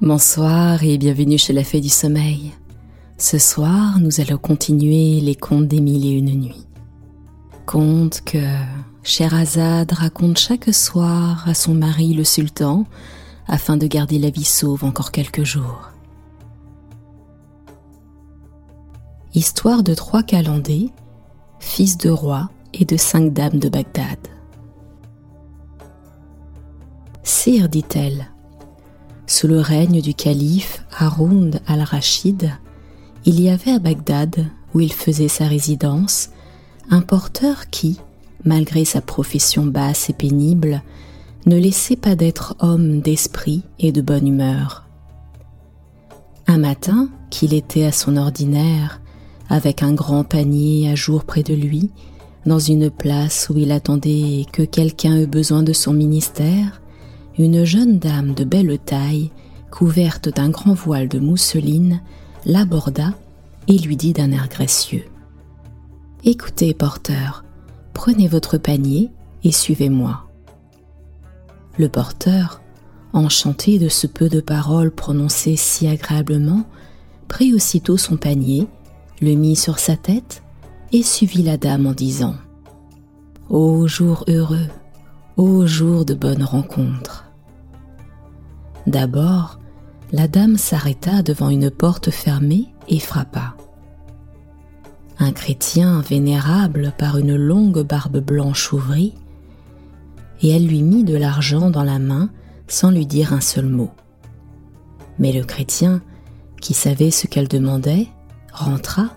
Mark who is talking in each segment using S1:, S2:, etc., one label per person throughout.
S1: Bonsoir et bienvenue chez la Fée du Sommeil. Ce soir, nous allons continuer les contes des mille et une nuits. Contes que Sherazade raconte chaque soir à son mari le sultan afin de garder la vie sauve encore quelques jours. Histoire de trois calandés, fils de roi et de cinq dames de Bagdad. Sire, dit-elle, sous le règne du calife Haroun al-Rachid, il y avait à Bagdad, où il faisait sa résidence, un porteur qui, malgré sa profession basse et pénible, ne laissait pas d'être homme d'esprit et de bonne humeur. Un matin, qu'il était à son ordinaire, avec un grand panier à jour près de lui, dans une place où il attendait que quelqu'un eût besoin de son ministère, une jeune dame de belle taille, couverte d'un grand voile de mousseline, l'aborda et lui dit d'un air gracieux. Écoutez, porteur, prenez votre panier et suivez-moi. Le porteur, enchanté de ce peu de paroles prononcées si agréablement, prit aussitôt son panier, le mit sur sa tête et suivit la dame en disant Ô jour heureux, ô jour de bonne rencontre D'abord, la dame s'arrêta devant une porte fermée et frappa. Un chrétien vénérable par une longue barbe blanche ouvrit, et elle lui mit de l'argent dans la main sans lui dire un seul mot. Mais le chrétien, qui savait ce qu'elle demandait, rentra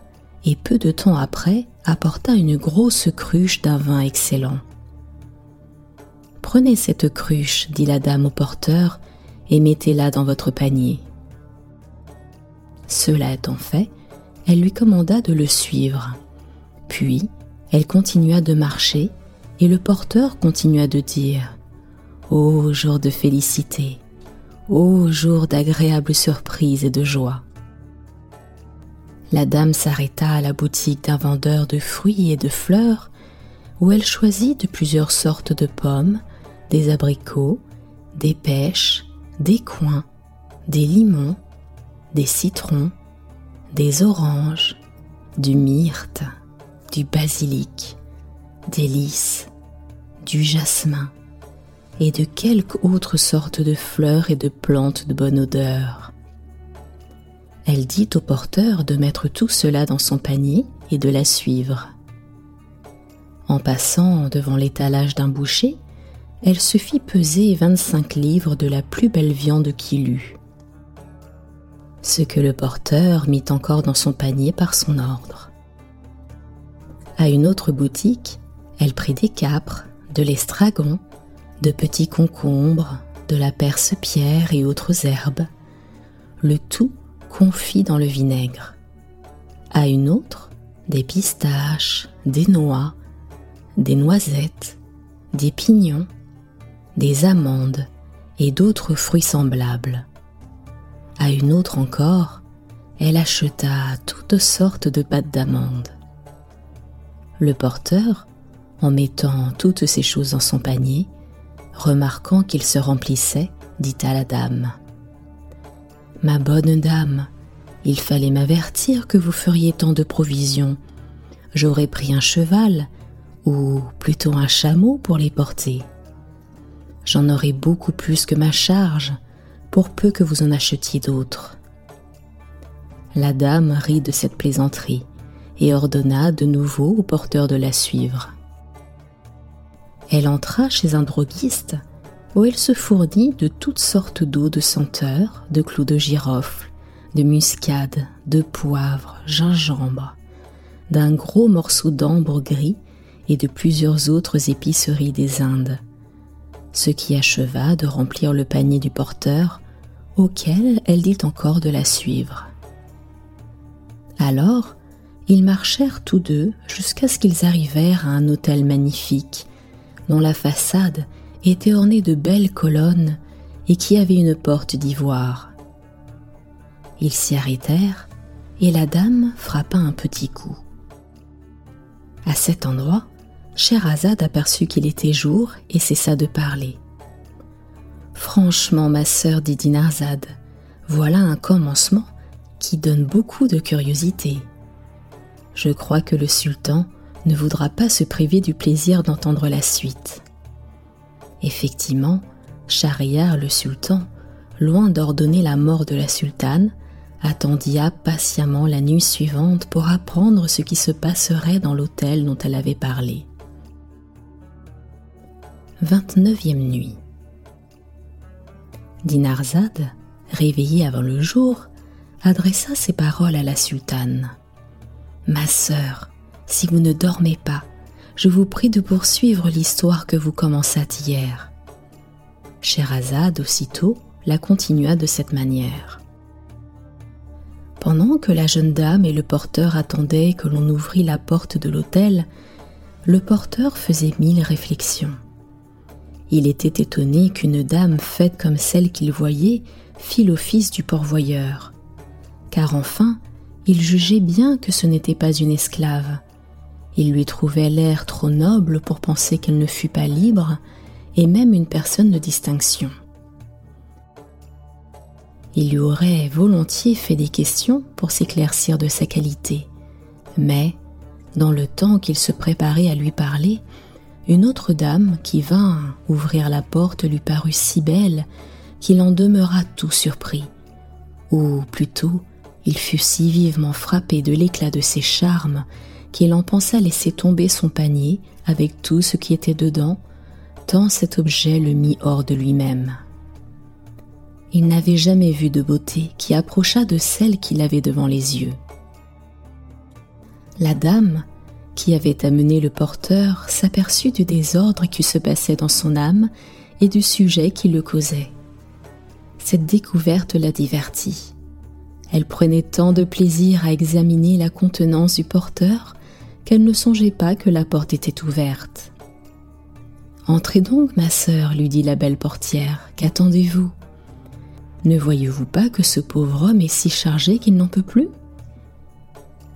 S1: et peu de temps après apporta une grosse cruche d'un vin excellent. Prenez cette cruche, dit la dame au porteur, et mettez-la dans votre panier. Cela étant fait, elle lui commanda de le suivre. Puis, elle continua de marcher, et le porteur continua de dire Ô jour de félicité, ô jour d'agréable surprise et de joie. La dame s'arrêta à la boutique d'un vendeur de fruits et de fleurs, où elle choisit de plusieurs sortes de pommes, des abricots, des pêches, des coins, des limons, des citrons, des oranges, du myrte, du basilic, des lys, du jasmin et de quelques autres sortes de fleurs et de plantes de bonne odeur. Elle dit au porteur de mettre tout cela dans son panier et de la suivre. En passant devant l'étalage d'un boucher, elle se fit peser vingt-cinq livres de la plus belle viande qu'il eût. Ce que le porteur mit encore dans son panier par son ordre. À une autre boutique, elle prit des capres, de l'estragon, de petits concombres, de la perce-pierre et autres herbes, le tout confit dans le vinaigre. À une autre, des pistaches, des noix, des noisettes, des pignons, des amandes et d'autres fruits semblables. À une autre encore, elle acheta toutes sortes de pâtes d'amandes. Le porteur, en mettant toutes ces choses dans son panier, remarquant qu'il se remplissait, dit à la dame Ma bonne dame, il fallait m'avertir que vous feriez tant de provisions. J'aurais pris un cheval, ou plutôt un chameau pour les porter j'en aurai beaucoup plus que ma charge, pour peu que vous en achetiez d'autres. La dame rit de cette plaisanterie et ordonna de nouveau au porteur de la suivre. Elle entra chez un droguiste où elle se fournit de toutes sortes d'eau de senteur, de clous de girofle, de muscade, de poivre, gingembre, d'un gros morceau d'ambre gris et de plusieurs autres épiceries des Indes ce qui acheva de remplir le panier du porteur, auquel elle dit encore de la suivre. Alors, ils marchèrent tous deux jusqu'à ce qu'ils arrivèrent à un hôtel magnifique, dont la façade était ornée de belles colonnes et qui avait une porte d'ivoire. Ils s'y arrêtèrent et la dame frappa un petit coup. À cet endroit, Scheherazade aperçut qu'il était jour et cessa de parler. Franchement, ma sœur, dit Dinarzade, Voilà un commencement qui donne beaucoup de curiosité. Je crois que le sultan ne voudra pas se priver du plaisir d'entendre la suite. Effectivement, Shahriar le sultan, loin d'ordonner la mort de la sultane, attendit patiemment la nuit suivante pour apprendre ce qui se passerait dans l'hôtel dont elle avait parlé. 29e nuit. Dinarzade, réveillée avant le jour, adressa ces paroles à la sultane. Ma sœur, si vous ne dormez pas, je vous prie de poursuivre l'histoire que vous commençâtes hier. Sherazade aussitôt la continua de cette manière. Pendant que la jeune dame et le porteur attendaient que l'on ouvrît la porte de l'hôtel, le porteur faisait mille réflexions. Il était étonné qu'une dame faite comme celle qu'il voyait fît l'office du pourvoyeur, car enfin il jugeait bien que ce n'était pas une esclave. Il lui trouvait l'air trop noble pour penser qu'elle ne fût pas libre, et même une personne de distinction. Il lui aurait volontiers fait des questions pour s'éclaircir de sa qualité. Mais, dans le temps qu'il se préparait à lui parler, une autre dame qui vint ouvrir la porte lui parut si belle qu'il en demeura tout surpris. Ou plutôt, il fut si vivement frappé de l'éclat de ses charmes qu'il en pensa laisser tomber son panier avec tout ce qui était dedans, tant cet objet le mit hors de lui-même. Il n'avait jamais vu de beauté qui approchât de celle qu'il avait devant les yeux. La dame, qui avait amené le porteur, s'aperçut du désordre qui se passait dans son âme et du sujet qui le causait. Cette découverte la divertit. Elle prenait tant de plaisir à examiner la contenance du porteur qu'elle ne songeait pas que la porte était ouverte. Entrez donc, ma sœur, lui dit la belle portière, qu'attendez-vous? Ne voyez-vous pas que ce pauvre homme est si chargé qu'il n'en peut plus?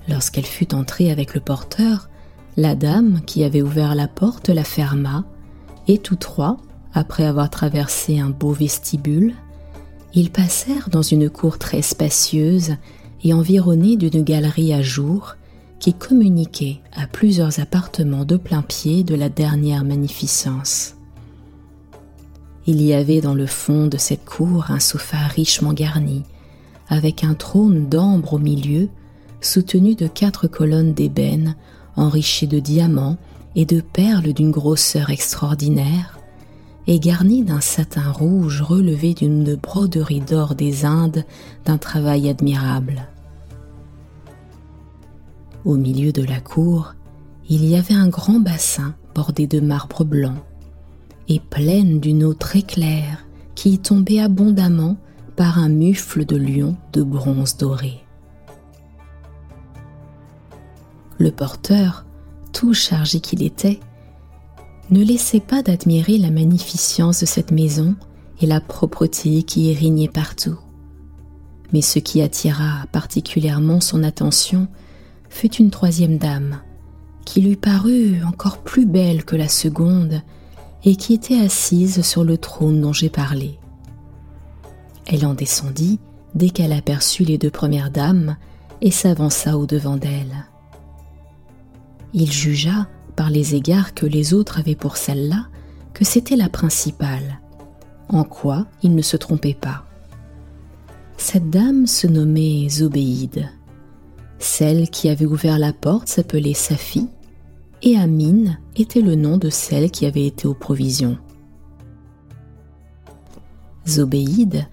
S1: Lorsqu'elle fut entrée avec le porteur, la dame qui avait ouvert la porte la ferma, et tous trois, après avoir traversé un beau vestibule, ils passèrent dans une cour très spacieuse et environnée d'une galerie à jour qui communiquait à plusieurs appartements de plein pied de la dernière magnificence. Il y avait dans le fond de cette cour un sofa richement garni, avec un trône d'ambre au milieu, soutenu de quatre colonnes d'ébène enrichies de diamants et de perles d'une grosseur extraordinaire, et garni d'un satin rouge relevé d'une broderie d'or des Indes d'un travail admirable. Au milieu de la cour, il y avait un grand bassin bordé de marbre blanc, et pleine d'une eau très claire qui y tombait abondamment par un mufle de lion de bronze doré. Le porteur, tout chargé qu'il était, ne laissait pas d'admirer la magnificence de cette maison et la propreté qui y régnait partout. Mais ce qui attira particulièrement son attention fut une troisième dame, qui lui parut encore plus belle que la seconde et qui était assise sur le trône dont j'ai parlé. Elle en descendit dès qu'elle aperçut les deux premières dames et s'avança au-devant d'elles. Il jugea, par les égards que les autres avaient pour celle-là, que c'était la principale, en quoi il ne se trompait pas. Cette dame se nommait Zobéide. Celle qui avait ouvert la porte s'appelait Safi et Amine était le nom de celle qui avait été aux provisions. Zobéide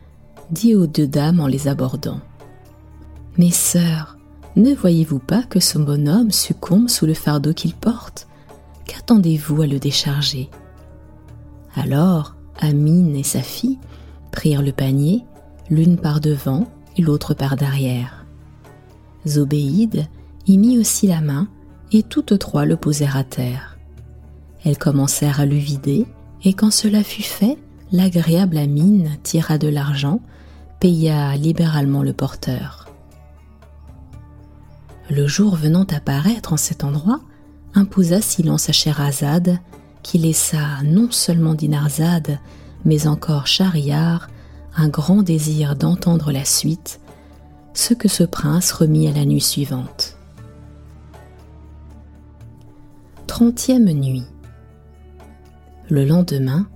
S1: dit aux deux dames en les abordant Mes sœurs, ne voyez-vous pas que ce bonhomme succombe sous le fardeau qu'il porte? Qu'attendez-vous à le décharger? Alors, Amine et sa fille prirent le panier, l'une par devant et l'autre par derrière. Zobéide y mit aussi la main et toutes trois le posèrent à terre. Elles commencèrent à le vider, et quand cela fut fait, l'agréable Amine tira de l'argent, paya libéralement le porteur. Le jour venant à paraître en cet endroit, imposa silence à Scheherazade, qui laissa non seulement Dinarzade, mais encore Schahriar, un grand désir d'entendre la suite, ce que ce prince remit à la nuit suivante. Trentième nuit. Le lendemain,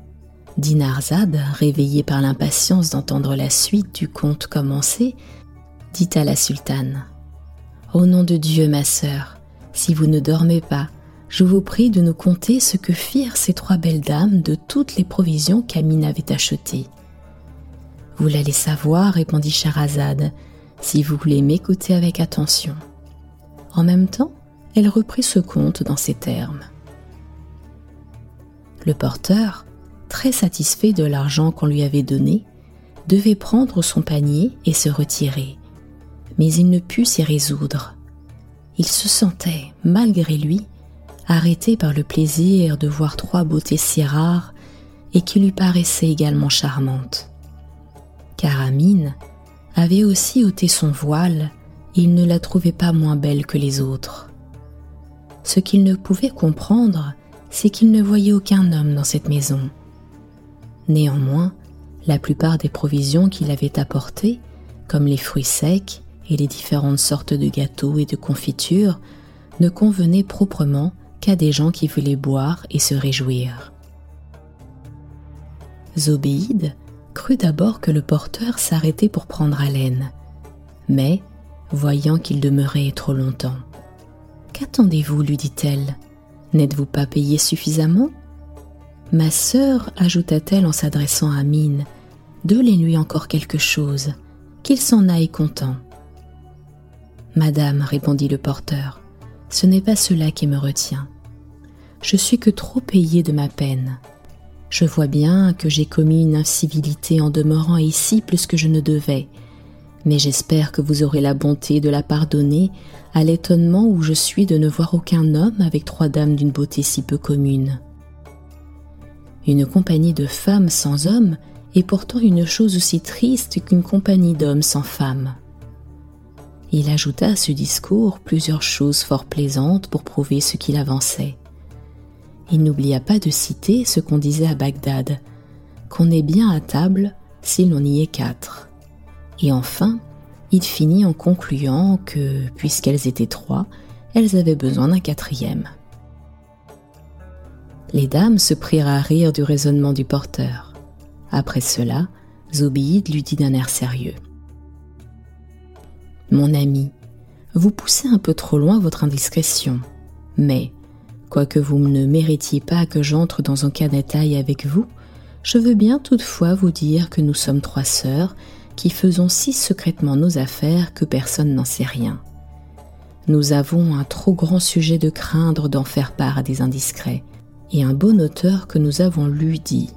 S1: Dinarzade, réveillée par l'impatience d'entendre la suite du conte commencer, dit à la sultane Au nom de Dieu, ma sœur, si vous ne dormez pas, je vous prie de nous conter ce que firent ces trois belles dames de toutes les provisions qu'Amine avait achetées. Vous l'allez savoir, répondit Charazade, si vous voulez m'écouter avec attention. En même temps, elle reprit ce conte dans ces termes. Le porteur, très satisfait de l'argent qu'on lui avait donné, devait prendre son panier et se retirer, mais il ne put s'y résoudre. Il se sentait, malgré lui, arrêté par le plaisir de voir trois beautés si rares et qui lui paraissaient également charmantes. Car Amine avait aussi ôté son voile et il ne la trouvait pas moins belle que les autres. Ce qu'il ne pouvait comprendre, c'est qu'il ne voyait aucun homme dans cette maison. Néanmoins, la plupart des provisions qu'il avait apportées, comme les fruits secs et les différentes sortes de gâteaux et de confitures, ne convenaient proprement qu'à des gens qui voulaient boire et se réjouir. Zobéide crut d'abord que le porteur s'arrêtait pour prendre haleine, mais, voyant qu'il demeurait trop longtemps, Qu'attendez-vous? lui dit-elle. N'êtes-vous pas payé suffisamment? Ma sœur, ajouta-t-elle en s'adressant à Mine, donnez-lui encore quelque chose, qu'il s'en aille content. Madame, répondit le porteur, ce n'est pas cela qui me retient. Je suis que trop payé de ma peine. Je vois bien que j'ai commis une incivilité en demeurant ici plus que je ne devais, mais j'espère que vous aurez la bonté de la pardonner à l'étonnement où je suis de ne voir aucun homme avec trois dames d'une beauté si peu commune. Une compagnie de femmes sans hommes est pourtant une chose aussi triste qu'une compagnie d'hommes sans femmes. Il ajouta à ce discours plusieurs choses fort plaisantes pour prouver ce qu'il avançait. Il n'oublia pas de citer ce qu'on disait à Bagdad, qu'on est bien à table si l'on y est quatre. Et enfin, il finit en concluant que, puisqu'elles étaient trois, elles avaient besoin d'un quatrième. Les dames se prirent à rire du raisonnement du porteur. Après cela, Zobéide lui dit d'un air sérieux. Mon ami, vous poussez un peu trop loin votre indiscrétion, mais, quoique vous ne méritiez pas que j'entre dans un cas détail avec vous, je veux bien toutefois vous dire que nous sommes trois sœurs qui faisons si secrètement nos affaires que personne n'en sait rien. Nous avons un trop grand sujet de craindre d'en faire part à des indiscrets, et un bon auteur que nous avons lu dit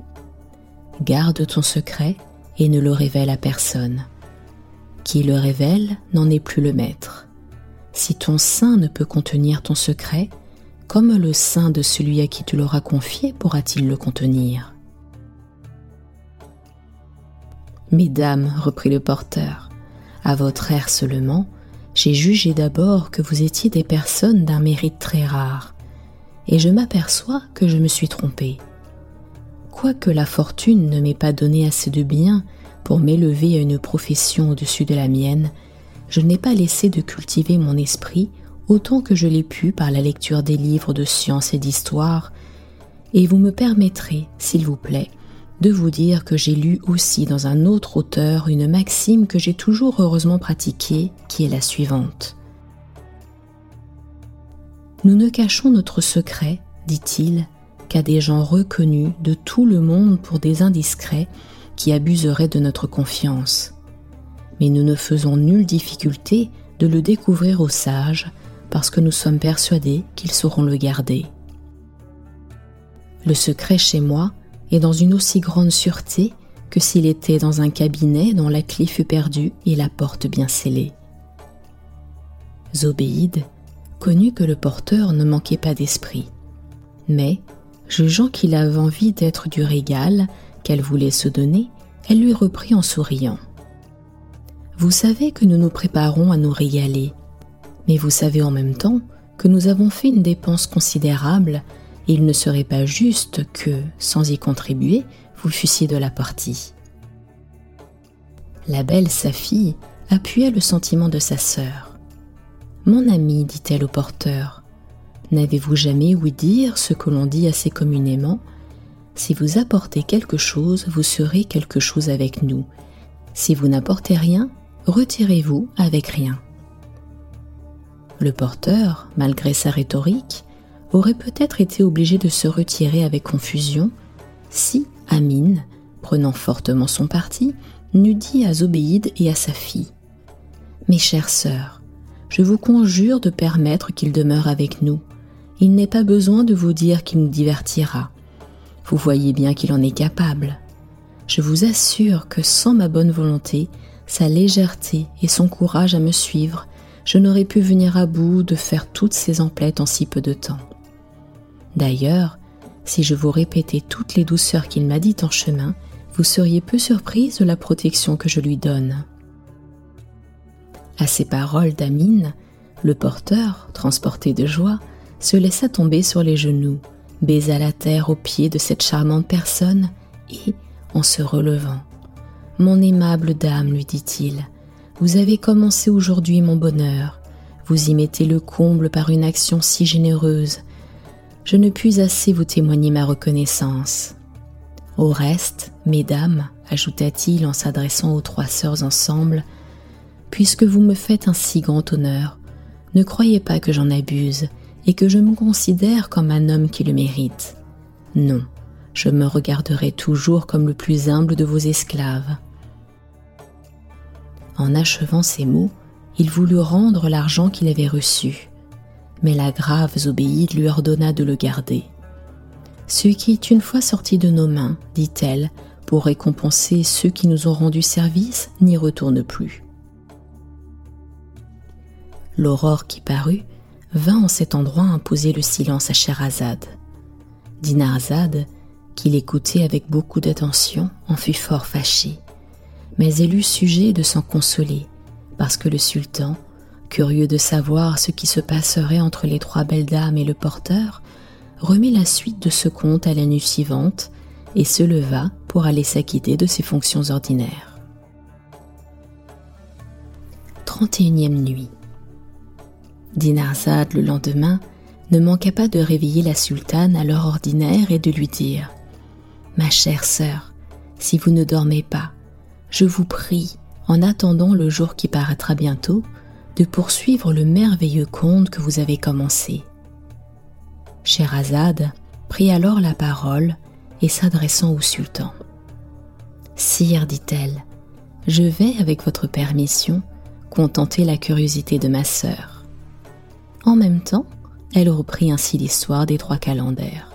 S1: Garde ton secret et ne le révèle à personne. Qui le révèle n'en est plus le maître. Si ton sein ne peut contenir ton secret, comme le sein de celui à qui tu l'auras confié pourra-t-il le contenir? Mesdames, reprit le porteur, à votre air seulement, j'ai jugé d'abord que vous étiez des personnes d'un mérite très rare, et je m'aperçois que je me suis trompé. Quoique la fortune ne m'ait pas donné assez de biens pour m'élever à une profession au-dessus de la mienne, je n'ai pas laissé de cultiver mon esprit autant que je l'ai pu par la lecture des livres de science et d'histoire, et vous me permettrez, s'il vous plaît, de vous dire que j'ai lu aussi dans un autre auteur une maxime que j'ai toujours heureusement pratiquée, qui est la suivante. Nous ne cachons notre secret, dit-il, qu'à des gens reconnus de tout le monde pour des indiscrets qui abuseraient de notre confiance. Mais nous ne faisons nulle difficulté de le découvrir aux sages parce que nous sommes persuadés qu'ils sauront le garder. Le secret chez moi est dans une aussi grande sûreté que s'il était dans un cabinet dont la clé fut perdue et la porte bien scellée. Zobéide connut que le porteur ne manquait pas d'esprit. Mais, jugeant qu'il avait envie d'être du régal qu'elle voulait se donner, elle lui reprit en souriant. Vous savez que nous nous préparons à nous régaler, mais vous savez en même temps que nous avons fait une dépense considérable et il ne serait pas juste que, sans y contribuer, vous fussiez de la partie. La belle, sa fille, appuyait le sentiment de sa sœur. Mon ami, dit-elle au porteur, n'avez-vous jamais ouï dire ce que l'on dit assez communément Si vous apportez quelque chose, vous serez quelque chose avec nous. Si vous n'apportez rien, retirez-vous avec rien. Le porteur, malgré sa rhétorique, aurait peut-être été obligé de se retirer avec confusion si Amine, prenant fortement son parti, n'eût dit à Zobéide et à sa fille Mes chères sœurs, je vous conjure de permettre qu'il demeure avec nous. Il n'est pas besoin de vous dire qu'il nous divertira. Vous voyez bien qu'il en est capable. Je vous assure que sans ma bonne volonté, sa légèreté et son courage à me suivre, je n'aurais pu venir à bout de faire toutes ces emplettes en si peu de temps. D'ailleurs, si je vous répétais toutes les douceurs qu'il m'a dites en chemin, vous seriez peu surprise de la protection que je lui donne. À ces paroles d'Amine, le porteur, transporté de joie, se laissa tomber sur les genoux, baisa la terre aux pieds de cette charmante personne et, en se relevant, Mon aimable dame, lui dit-il, vous avez commencé aujourd'hui mon bonheur, vous y mettez le comble par une action si généreuse, je ne puis assez vous témoigner ma reconnaissance. Au reste, mesdames, ajouta-t-il en s'adressant aux trois sœurs ensemble, puisque vous me faites un si grand honneur, ne croyez pas que j'en abuse et que je me considère comme un homme qui le mérite. Non, je me regarderai toujours comme le plus humble de vos esclaves. En achevant ces mots, il voulut rendre l'argent qu'il avait reçu mais la grave Zobéide lui ordonna de le garder. Ce qui est une fois sorti de nos mains, dit-elle, pour récompenser ceux qui nous ont rendu service, n'y retourne plus. L'aurore qui parut vint en cet endroit imposer le silence à Scheherazade. Dinarzade, qui l'écoutait avec beaucoup d'attention, en fut fort fâchée, mais elle eut sujet de s'en consoler, parce que le sultan, Curieux de savoir ce qui se passerait entre les trois belles dames et le porteur, remit la suite de ce conte à la nuit suivante et se leva pour aller s'acquitter de ses fonctions ordinaires. 31e nuit. Dinarzade, le lendemain, ne manqua pas de réveiller la sultane à l'heure ordinaire et de lui dire Ma chère sœur, si vous ne dormez pas, je vous prie, en attendant le jour qui paraîtra bientôt, de poursuivre le merveilleux conte que vous avez commencé. Scheherazade prit alors la parole et s'adressant au sultan. Sire, dit-elle, je vais, avec votre permission, contenter la curiosité de ma sœur. En même temps, elle reprit ainsi l'histoire des trois calenders.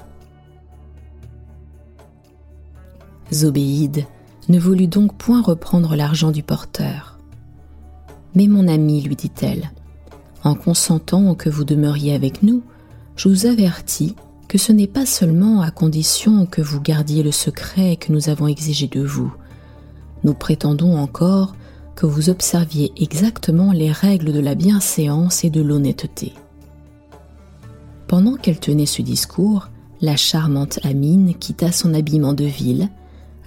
S1: Zobéide ne voulut donc point reprendre l'argent du porteur. Mais mon ami, lui dit-elle, en consentant que vous demeuriez avec nous, je vous avertis que ce n'est pas seulement à condition que vous gardiez le secret que nous avons exigé de vous. Nous prétendons encore que vous observiez exactement les règles de la bienséance et de l'honnêteté. Pendant qu'elle tenait ce discours, la charmante Amine quitta son habillement de ville,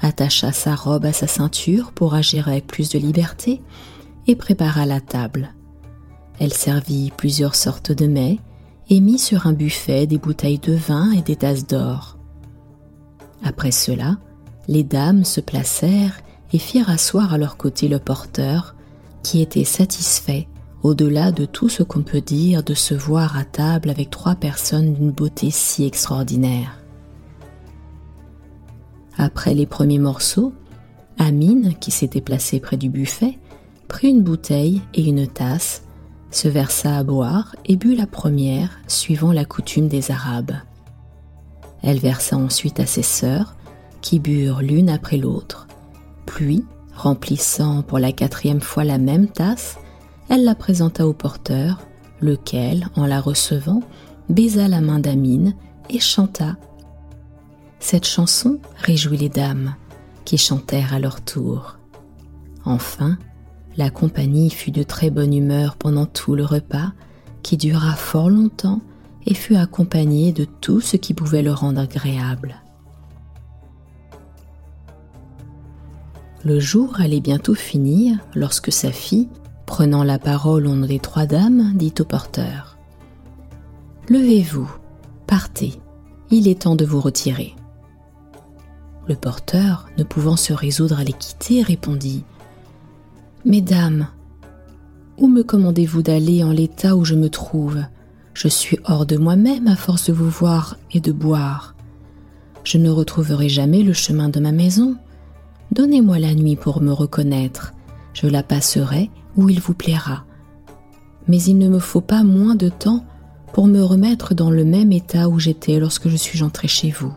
S1: attacha sa robe à sa ceinture pour agir avec plus de liberté, et prépara la table. Elle servit plusieurs sortes de mets et mit sur un buffet des bouteilles de vin et des tasses d'or. Après cela, les dames se placèrent et firent asseoir à leur côté le porteur, qui était satisfait, au-delà de tout ce qu'on peut dire, de se voir à table avec trois personnes d'une beauté si extraordinaire. Après les premiers morceaux, Amine, qui s'était placée près du buffet, prit une bouteille et une tasse, se versa à boire et but la première suivant la coutume des Arabes. Elle versa ensuite à ses sœurs, qui burent l'une après l'autre. Puis, remplissant pour la quatrième fois la même tasse, elle la présenta au porteur, lequel, en la recevant, baisa la main d'Amine et chanta. Cette chanson réjouit les dames, qui chantèrent à leur tour. Enfin, la compagnie fut de très bonne humeur pendant tout le repas, qui dura fort longtemps et fut accompagné de tout ce qui pouvait le rendre agréable. Le jour allait bientôt finir lorsque sa fille, prenant la parole au nom des trois dames, dit au porteur Levez-vous, partez, il est temps de vous retirer. Le porteur, ne pouvant se résoudre à les quitter, répondit Mesdames, où me commandez-vous d'aller en l'état où je me trouve? Je suis hors de moi-même à force de vous voir et de boire. Je ne retrouverai jamais le chemin de ma maison. Donnez-moi la nuit pour me reconnaître. Je la passerai où il vous plaira. Mais il ne me faut pas moins de temps pour me remettre dans le même état où j'étais lorsque je suis entré chez vous.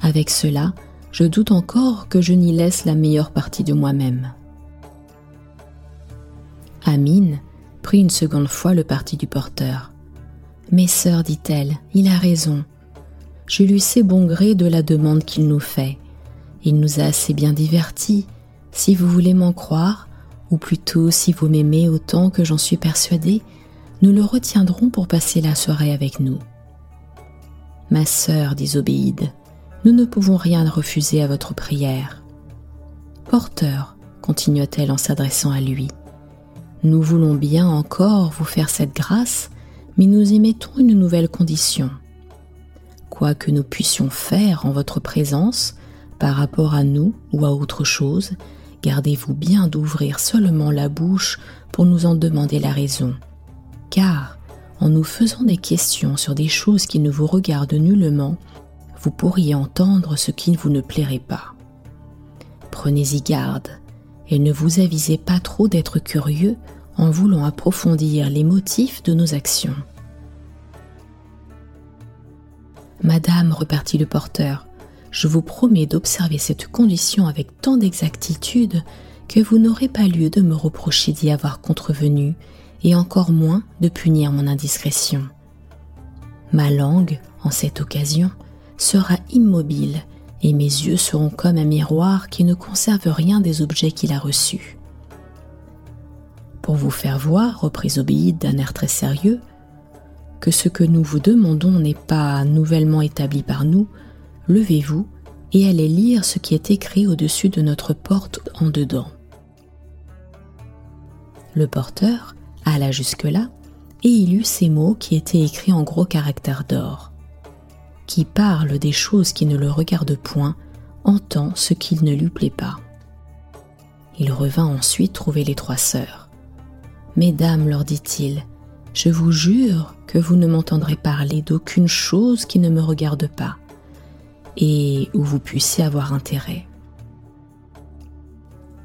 S1: Avec cela, je doute encore que je n'y laisse la meilleure partie de moi-même. Amine prit une seconde fois le parti du porteur. Mes sœurs, dit-elle, il a raison. Je lui sais bon gré de la demande qu'il nous fait. Il nous a assez bien divertis. Si vous voulez m'en croire, ou plutôt si vous m'aimez autant que j'en suis persuadée, nous le retiendrons pour passer la soirée avec nous. Ma sœur, dit Zobéide, nous ne pouvons rien refuser à votre prière. Porteur, continua-t-elle en s'adressant à lui, nous voulons bien encore vous faire cette grâce, mais nous y mettons une nouvelle condition. Quoi que nous puissions faire en votre présence, par rapport à nous ou à autre chose, gardez-vous bien d'ouvrir seulement la bouche pour nous en demander la raison. Car, en nous faisant des questions sur des choses qui ne vous regardent nullement, vous pourriez entendre ce qui vous ne plairait pas. Prenez-y garde, et ne vous avisez pas trop d'être curieux en voulant approfondir les motifs de nos actions. Madame, repartit le porteur, je vous promets d'observer cette condition avec tant d'exactitude que vous n'aurez pas lieu de me reprocher d'y avoir contrevenu, et encore moins de punir mon indiscrétion. Ma langue, en cette occasion, sera immobile, et mes yeux seront comme un miroir qui ne conserve rien des objets qu'il a reçus. Pour vous faire voir, reprit Zobéide d'un air très sérieux, que ce que nous vous demandons n'est pas nouvellement établi par nous, levez-vous et allez lire ce qui est écrit au-dessus de notre porte en dedans. Le porteur alla jusque-là et il lut ces mots qui étaient écrits en gros caractères d'or. Qui parle des choses qui ne le regardent point, entend ce qu'il ne lui plaît pas. Il revint ensuite trouver les trois sœurs. Mesdames, leur dit-il, je vous jure que vous ne m'entendrez parler d'aucune chose qui ne me regarde pas, et où vous puissiez avoir intérêt.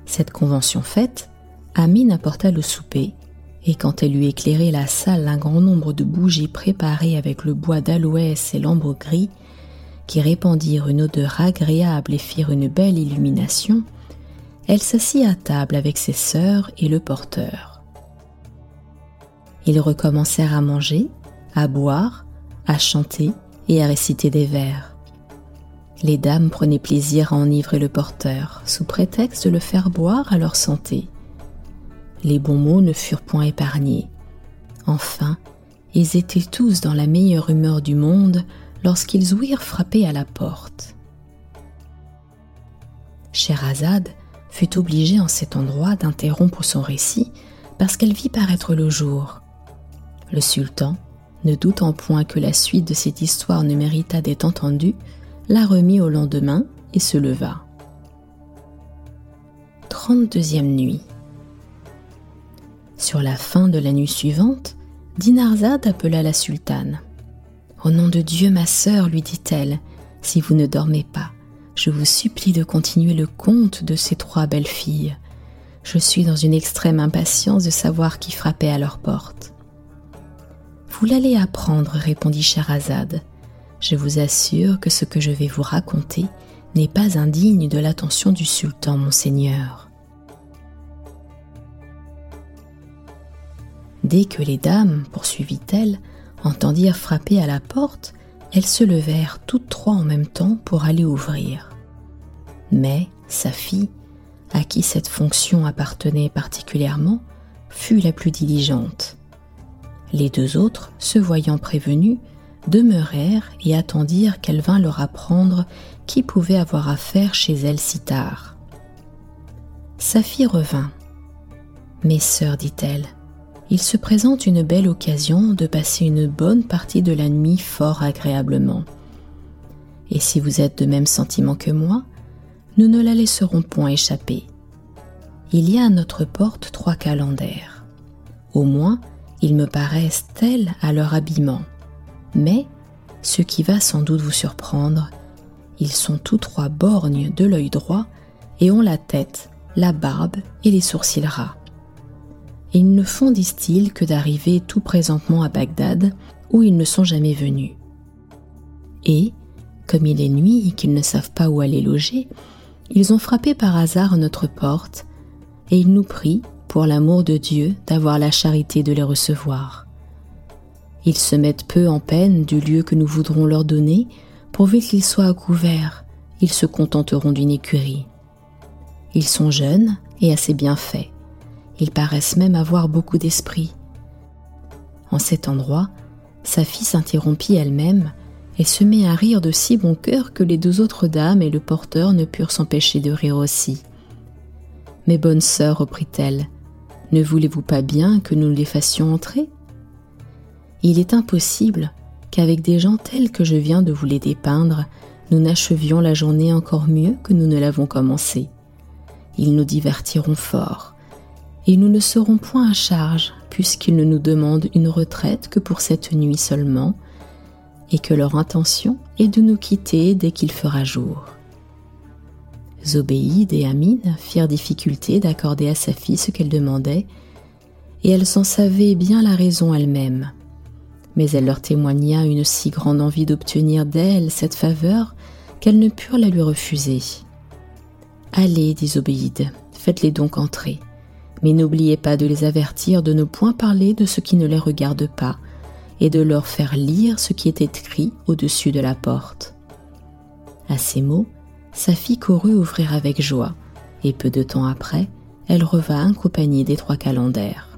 S1: Cette convention faite, Amine apporta le souper, et quand elle eut éclairé la salle d'un grand nombre de bougies préparées avec le bois d'aloès et l'ambre gris, qui répandirent une odeur agréable et firent une belle illumination, elle s'assit à table avec ses sœurs et le porteur. Ils recommencèrent à manger, à boire, à chanter et à réciter des vers. Les dames prenaient plaisir à enivrer le porteur, sous prétexte de le faire boire à leur santé. Les bons mots ne furent point épargnés. Enfin, ils étaient tous dans la meilleure humeur du monde lorsqu'ils ouïrent frapper à la porte. Scheherazade fut obligée en cet endroit d'interrompre son récit parce qu'elle vit paraître le jour. Le sultan, ne doutant point que la suite de cette histoire ne méritât d'être entendue, la remit au lendemain et se leva. 32e nuit. Sur la fin de la nuit suivante, Dinarzade appela la sultane. Au nom de Dieu, ma sœur, lui dit-elle, si vous ne dormez pas, je vous supplie de continuer le conte de ces trois belles filles. Je suis dans une extrême impatience de savoir qui frappait à leur porte. Vous l'allez apprendre, répondit Scheherazade. Je vous assure que ce que je vais vous raconter n'est pas indigne de l'attention du sultan, monseigneur. Dès que les dames, poursuivit-elle, entendirent frapper à la porte, elles se levèrent toutes trois en même temps pour aller ouvrir. Mais sa fille, à qui cette fonction appartenait particulièrement, fut la plus diligente. Les deux autres, se voyant prévenus, demeurèrent et attendirent qu'elle vînt leur apprendre qui pouvait avoir affaire chez elle si tard. Sa fille revint. Mes sœurs, dit-elle, il se présente une belle occasion de passer une bonne partie de la nuit fort agréablement. Et si vous êtes de même sentiment que moi, nous ne la laisserons point échapper. Il y a à notre porte trois calenders. Au moins, ils me paraissent tels à leur habillement. Mais, ce qui va sans doute vous surprendre, ils sont tous trois borgnes de l'œil droit et ont la tête, la barbe et les sourcils ras ils ne font, disent-ils, que d'arriver tout présentement à Bagdad, où ils ne sont jamais venus. Et, comme il est nuit et qu'ils ne savent pas où aller loger, ils ont frappé par hasard notre porte, et ils nous prient, pour l'amour de Dieu, d'avoir la charité de les recevoir. Ils se mettent peu en peine du lieu que nous voudrons leur donner, pourvu qu'ils soient à couvert, ils se contenteront d'une écurie. Ils sont jeunes et assez bien faits. Ils paraissent même avoir beaucoup d'esprit. En cet endroit, sa fille s'interrompit elle-même et se mit à rire de si bon cœur que les deux autres dames et le porteur ne purent s'empêcher de rire aussi. Mes bonnes sœurs, reprit-elle, ne voulez-vous pas bien que nous les fassions entrer? Il est impossible qu'avec des gens tels que je viens de vous les dépeindre, nous n'achevions la journée encore mieux que nous ne l'avons commencée. Ils nous divertiront fort, et nous ne serons point à charge, puisqu'ils ne nous demandent une retraite que pour cette nuit seulement, et que leur intention est de nous quitter dès qu'il fera jour. Zobéide et Amine firent difficulté d'accorder à sa fille ce qu'elle demandait, et elle s'en savait bien la raison elle-même. Mais elle leur témoigna une si grande envie d'obtenir d'elle cette faveur qu'elles ne purent la lui refuser. Allez, dit Zobéide, faites-les donc entrer mais n'oubliez pas de les avertir de ne point parler de ce qui ne les regarde pas, et de leur faire lire ce qui est écrit au-dessus de la porte. À ces mots, sa fille courut ouvrir avec joie, et peu de temps après, elle revint accompagnée des trois calenders.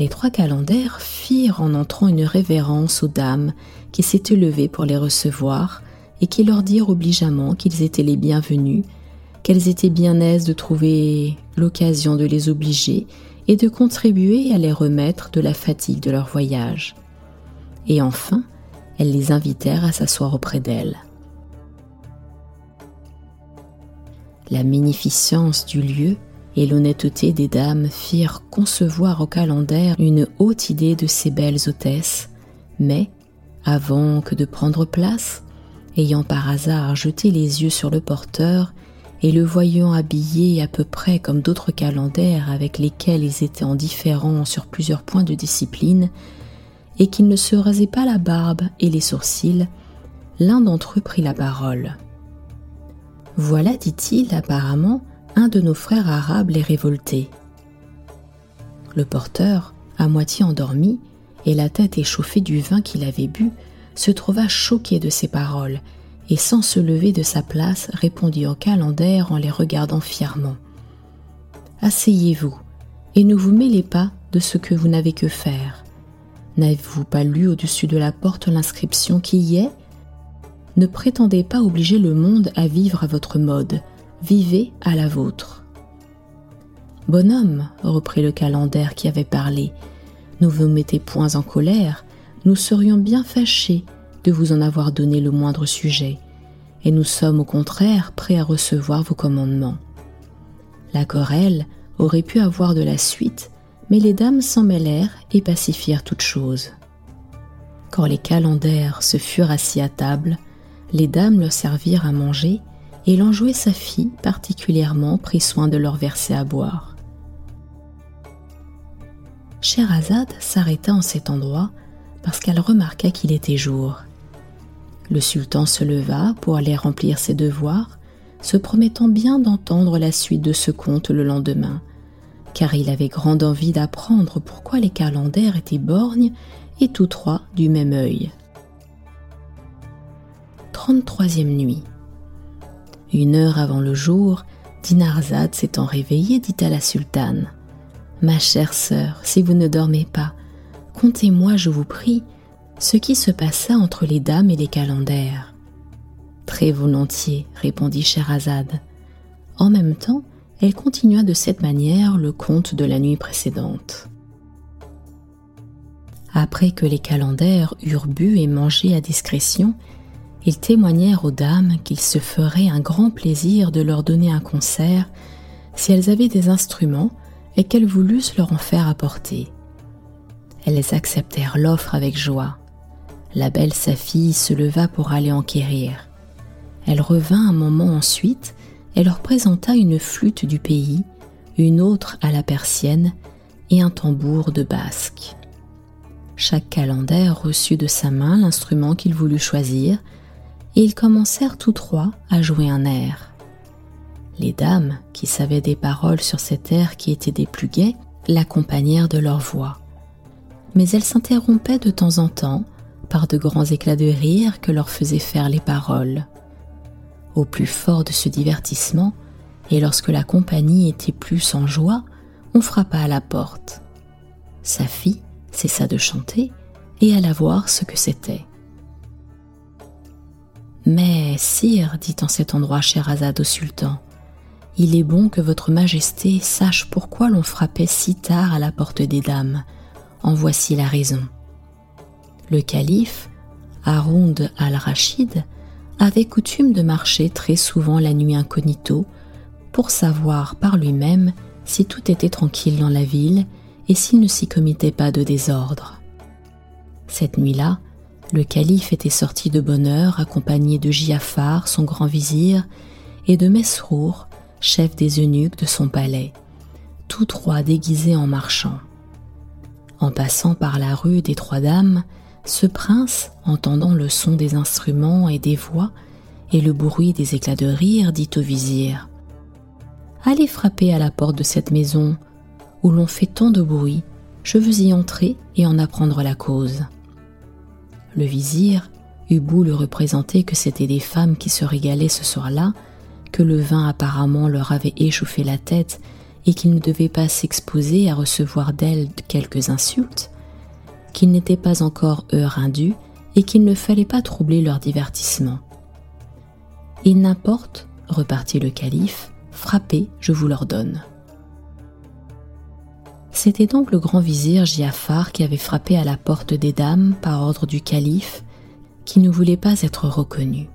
S1: Les trois calenders firent en entrant une révérence aux dames qui s'étaient levées pour les recevoir et qui leur dirent obligeamment qu'ils étaient les bienvenus qu'elles étaient bien aises de trouver l'occasion de les obliger et de contribuer à les remettre de la fatigue de leur voyage. Et enfin, elles les invitèrent à s'asseoir auprès d'elles. La magnificence du lieu et l'honnêteté des dames firent concevoir au calendrier une haute idée de ces belles hôtesses, mais, avant que de prendre place, ayant par hasard jeté les yeux sur le porteur, et le voyant habillé à peu près comme d'autres calenders avec lesquels ils étaient en différent sur plusieurs points de discipline, et qu'il ne se rasait pas la barbe et les sourcils, l'un d'entre eux prit la parole. Voilà, dit-il, apparemment, de nos frères arabes les révoltés. Le porteur, à moitié endormi, et la tête échauffée du vin qu'il avait bu, se trouva choqué de ces paroles et sans se lever de sa place répondit au calender en les regardant fièrement. Asseyez-vous et ne vous mêlez pas de ce que vous n'avez que faire. N'avez-vous pas lu au-dessus de la porte l'inscription qui y est? Ne prétendez pas obliger le monde à vivre à votre mode, vivez à la vôtre. Bonhomme, reprit le calender qui avait parlé, ne vous mettez point en colère, nous serions bien fâchés de vous en avoir donné le moindre sujet, et nous sommes au contraire prêts à recevoir vos commandements. La querelle aurait pu avoir de la suite, mais les dames s'en mêlèrent et pacifièrent toutes choses. Quand les calenders se furent assis à table, les dames leur servirent à manger, et l'enjouée sa fille particulièrement prit soin de leur verser à boire. Scheherazade s'arrêta en cet endroit parce qu'elle remarqua qu'il était jour. Le sultan se leva pour aller remplir ses devoirs, se promettant bien d'entendre la suite de ce conte le lendemain, car il avait grande envie d'apprendre pourquoi les calenders étaient borgnes et tous trois du même œil. 33e nuit. Une heure avant le jour, Dinarzade s'étant réveillée dit à la sultane Ma chère sœur, si vous ne dormez pas, contez-moi, je vous prie, ce qui se passa entre les dames et les calenders. Très volontiers, répondit Scheherazade. En même temps, elle continua de cette manière le conte de la nuit précédente. Après que les calenders eurent bu et mangé à discrétion, ils témoignèrent aux dames qu'il se ferait un grand plaisir de leur donner un concert si elles avaient des instruments et qu'elles voulussent leur en faire apporter. Elles acceptèrent l'offre avec joie. La belle sa fille se leva pour aller enquérir. Elle revint un moment ensuite et leur présenta une flûte du pays, une autre à la persienne et un tambour de basque. Chaque calender reçut de sa main l'instrument qu'il voulut choisir, et ils commencèrent tous trois à jouer un air. Les dames, qui savaient des paroles sur cet air qui était des plus gais, l'accompagnèrent de leur voix. Mais elles s'interrompaient de temps en temps par de grands éclats de rire que leur faisaient faire les paroles. Au plus fort de ce divertissement, et lorsque la compagnie était plus en joie, on frappa à la porte. Sa fille cessa de chanter et alla voir ce que c'était. Mais, sire, dit en cet endroit Scheherazade au sultan, il est bon que votre majesté sache pourquoi l'on frappait si tard à la porte des dames. En voici la raison. Le calife, Haround al-Rachid, avait coutume de marcher très souvent la nuit incognito pour savoir par lui-même si tout était tranquille dans la ville et s'il ne s'y commettait pas de désordre. Cette nuit-là, le calife était sorti de bonne heure accompagné de Giafar, son grand vizir, et de Mesrour, chef des eunuques de son palais, tous trois déguisés en marchands. En passant par la rue des Trois Dames, ce prince, entendant le son des instruments et des voix et le bruit des éclats de rire, dit au vizir Allez frapper à la porte de cette maison où l'on fait tant de bruit, je veux y entrer et en apprendre la cause. Le vizir eut beau le représenter que c'étaient des femmes qui se régalaient ce soir-là, que le vin apparemment leur avait échauffé la tête et qu'ils ne devaient pas s'exposer à recevoir d'elles quelques insultes, qu'il n'était pas encore heure indue et qu'il ne fallait pas troubler leur divertissement. Il n'importe, repartit le calife, frappez, je vous l'ordonne. C'était donc le grand vizir Giafar qui avait frappé à la porte des dames par ordre du calife, qui ne voulait pas être reconnu.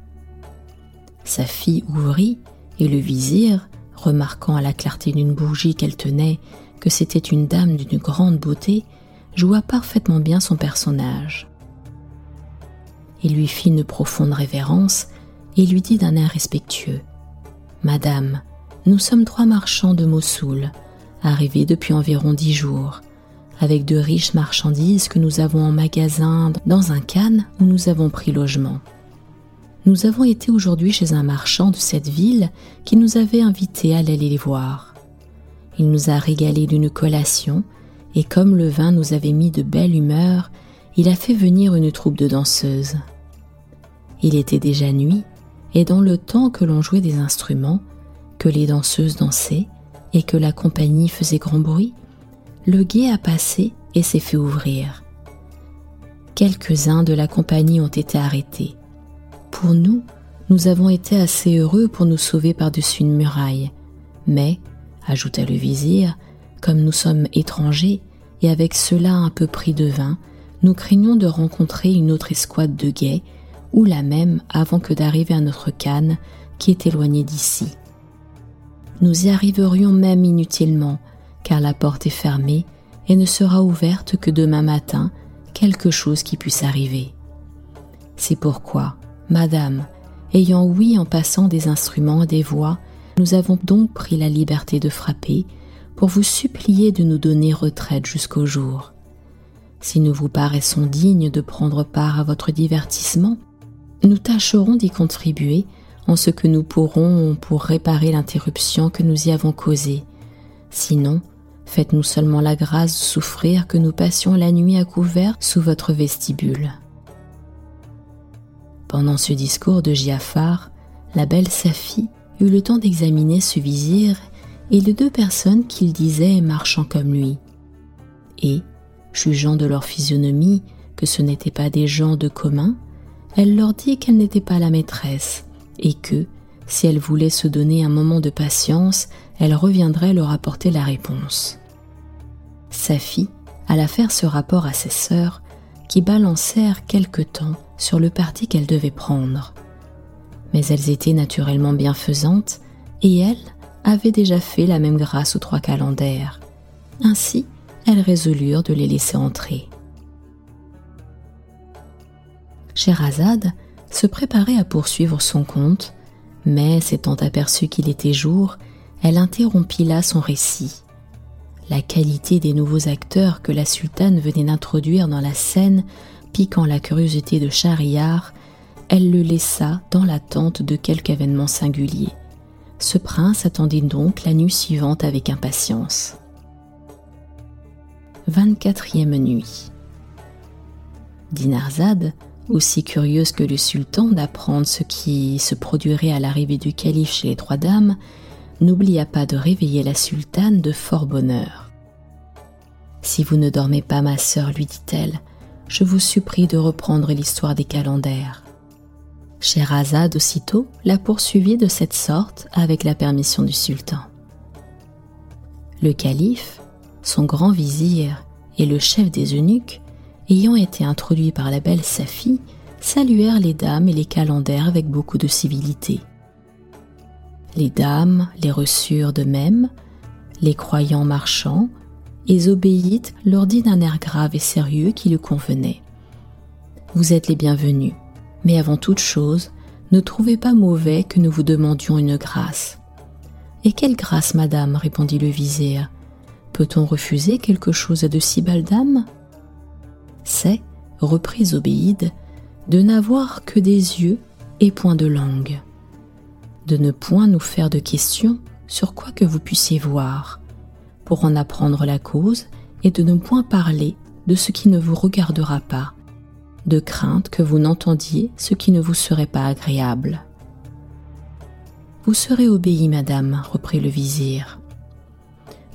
S1: Sa fille ouvrit, et le vizir, remarquant à la clarté d'une bougie qu'elle tenait que c'était une dame d'une grande beauté, joua parfaitement bien son personnage. Il lui fit une profonde révérence et lui dit d'un air respectueux Madame, nous sommes trois marchands de Mossoul arrivé depuis environ dix jours, avec de riches marchandises que nous avons en magasin dans un khan où nous avons pris logement. Nous avons été aujourd'hui chez un marchand de cette ville qui nous avait invités à aller les voir. Il nous a régalé d'une collation, et comme le vin nous avait mis de belle humeur, il a fait venir une troupe de danseuses. Il était déjà nuit, et dans le temps que l'on jouait des instruments, que les danseuses dansaient, et que la compagnie faisait grand bruit, le guet a passé et s'est fait ouvrir. Quelques-uns de la compagnie ont été arrêtés. Pour nous, nous avons été assez heureux pour nous sauver par-dessus une muraille. Mais, ajouta le vizir, comme nous sommes étrangers et avec cela un peu pris de vin, nous craignons de rencontrer une autre escouade de guets ou la même avant que d'arriver à notre canne qui est éloignée d'ici. Nous y arriverions même inutilement, car la porte est fermée et ne sera ouverte que demain matin, quelque chose qui puisse arriver. C'est pourquoi, Madame, ayant ouï en passant des instruments et des voix, nous avons donc pris la liberté de frapper pour vous supplier de nous donner retraite jusqu'au jour. Si nous vous paraissons dignes de prendre part à votre divertissement, nous tâcherons d'y contribuer en ce que nous pourrons pour réparer l'interruption que nous y avons causée. Sinon, faites-nous seulement la grâce de souffrir que nous passions la nuit à couvert sous votre vestibule. Pendant ce discours de Giafar, la belle Safi eut le temps d'examiner ce vizir et les deux personnes qu'il disait marchant comme lui. Et, jugeant de leur physionomie que ce n'étaient pas des gens de commun, elle leur dit qu'elle n'était pas la maîtresse, et que, si elle voulait se donner un moment de patience, elle reviendrait leur apporter la réponse. Sa fille alla faire ce rapport à ses sœurs qui balancèrent quelque temps sur le parti qu'elles devaient prendre. Mais elles étaient naturellement bienfaisantes et elles avaient déjà fait la même grâce aux trois calendaires. Ainsi, elles résolurent de les laisser entrer. Scheherazade se préparait à poursuivre son conte, mais s'étant aperçue qu'il était jour, elle interrompit là son récit. La qualité des nouveaux acteurs que la sultane venait d'introduire dans la scène piquant la curiosité de Schahriar, elle le laissa dans l'attente de quelque événement singulier. Ce prince attendit donc la nuit suivante avec impatience. 24e nuit. Dinarzade, aussi curieuse que le sultan d'apprendre ce qui se produirait à l'arrivée du calife chez les trois dames, n'oublia pas de réveiller la sultane de fort bonne heure. Si vous ne dormez pas, ma sœur, lui dit-elle, je vous supplie de reprendre l'histoire des calendaires. Scheherazade aussitôt la poursuivit de cette sorte avec la permission du sultan. Le calife, son grand vizir et le chef des eunuques, ayant été introduits par la belle Safi, saluèrent les dames et les calendaires avec beaucoup de civilité. Les dames les reçurent de même, les croyants marchands, et Zobéide leur dit d'un air grave et sérieux qui lui convenait. Vous êtes les bienvenus, mais avant toute chose, ne trouvez pas mauvais que nous vous demandions une grâce. Et quelle grâce, madame? répondit le vizir. Peut-on refuser quelque chose à de si belles dames? C'est, reprit Zobéide, de n'avoir que des yeux et point de langue de ne point nous faire de questions sur quoi que vous puissiez voir, pour en apprendre la cause et de ne point parler de ce qui ne vous regardera pas, de crainte que vous n'entendiez ce qui ne vous serait pas agréable. Vous serez obéie, madame, reprit le vizir.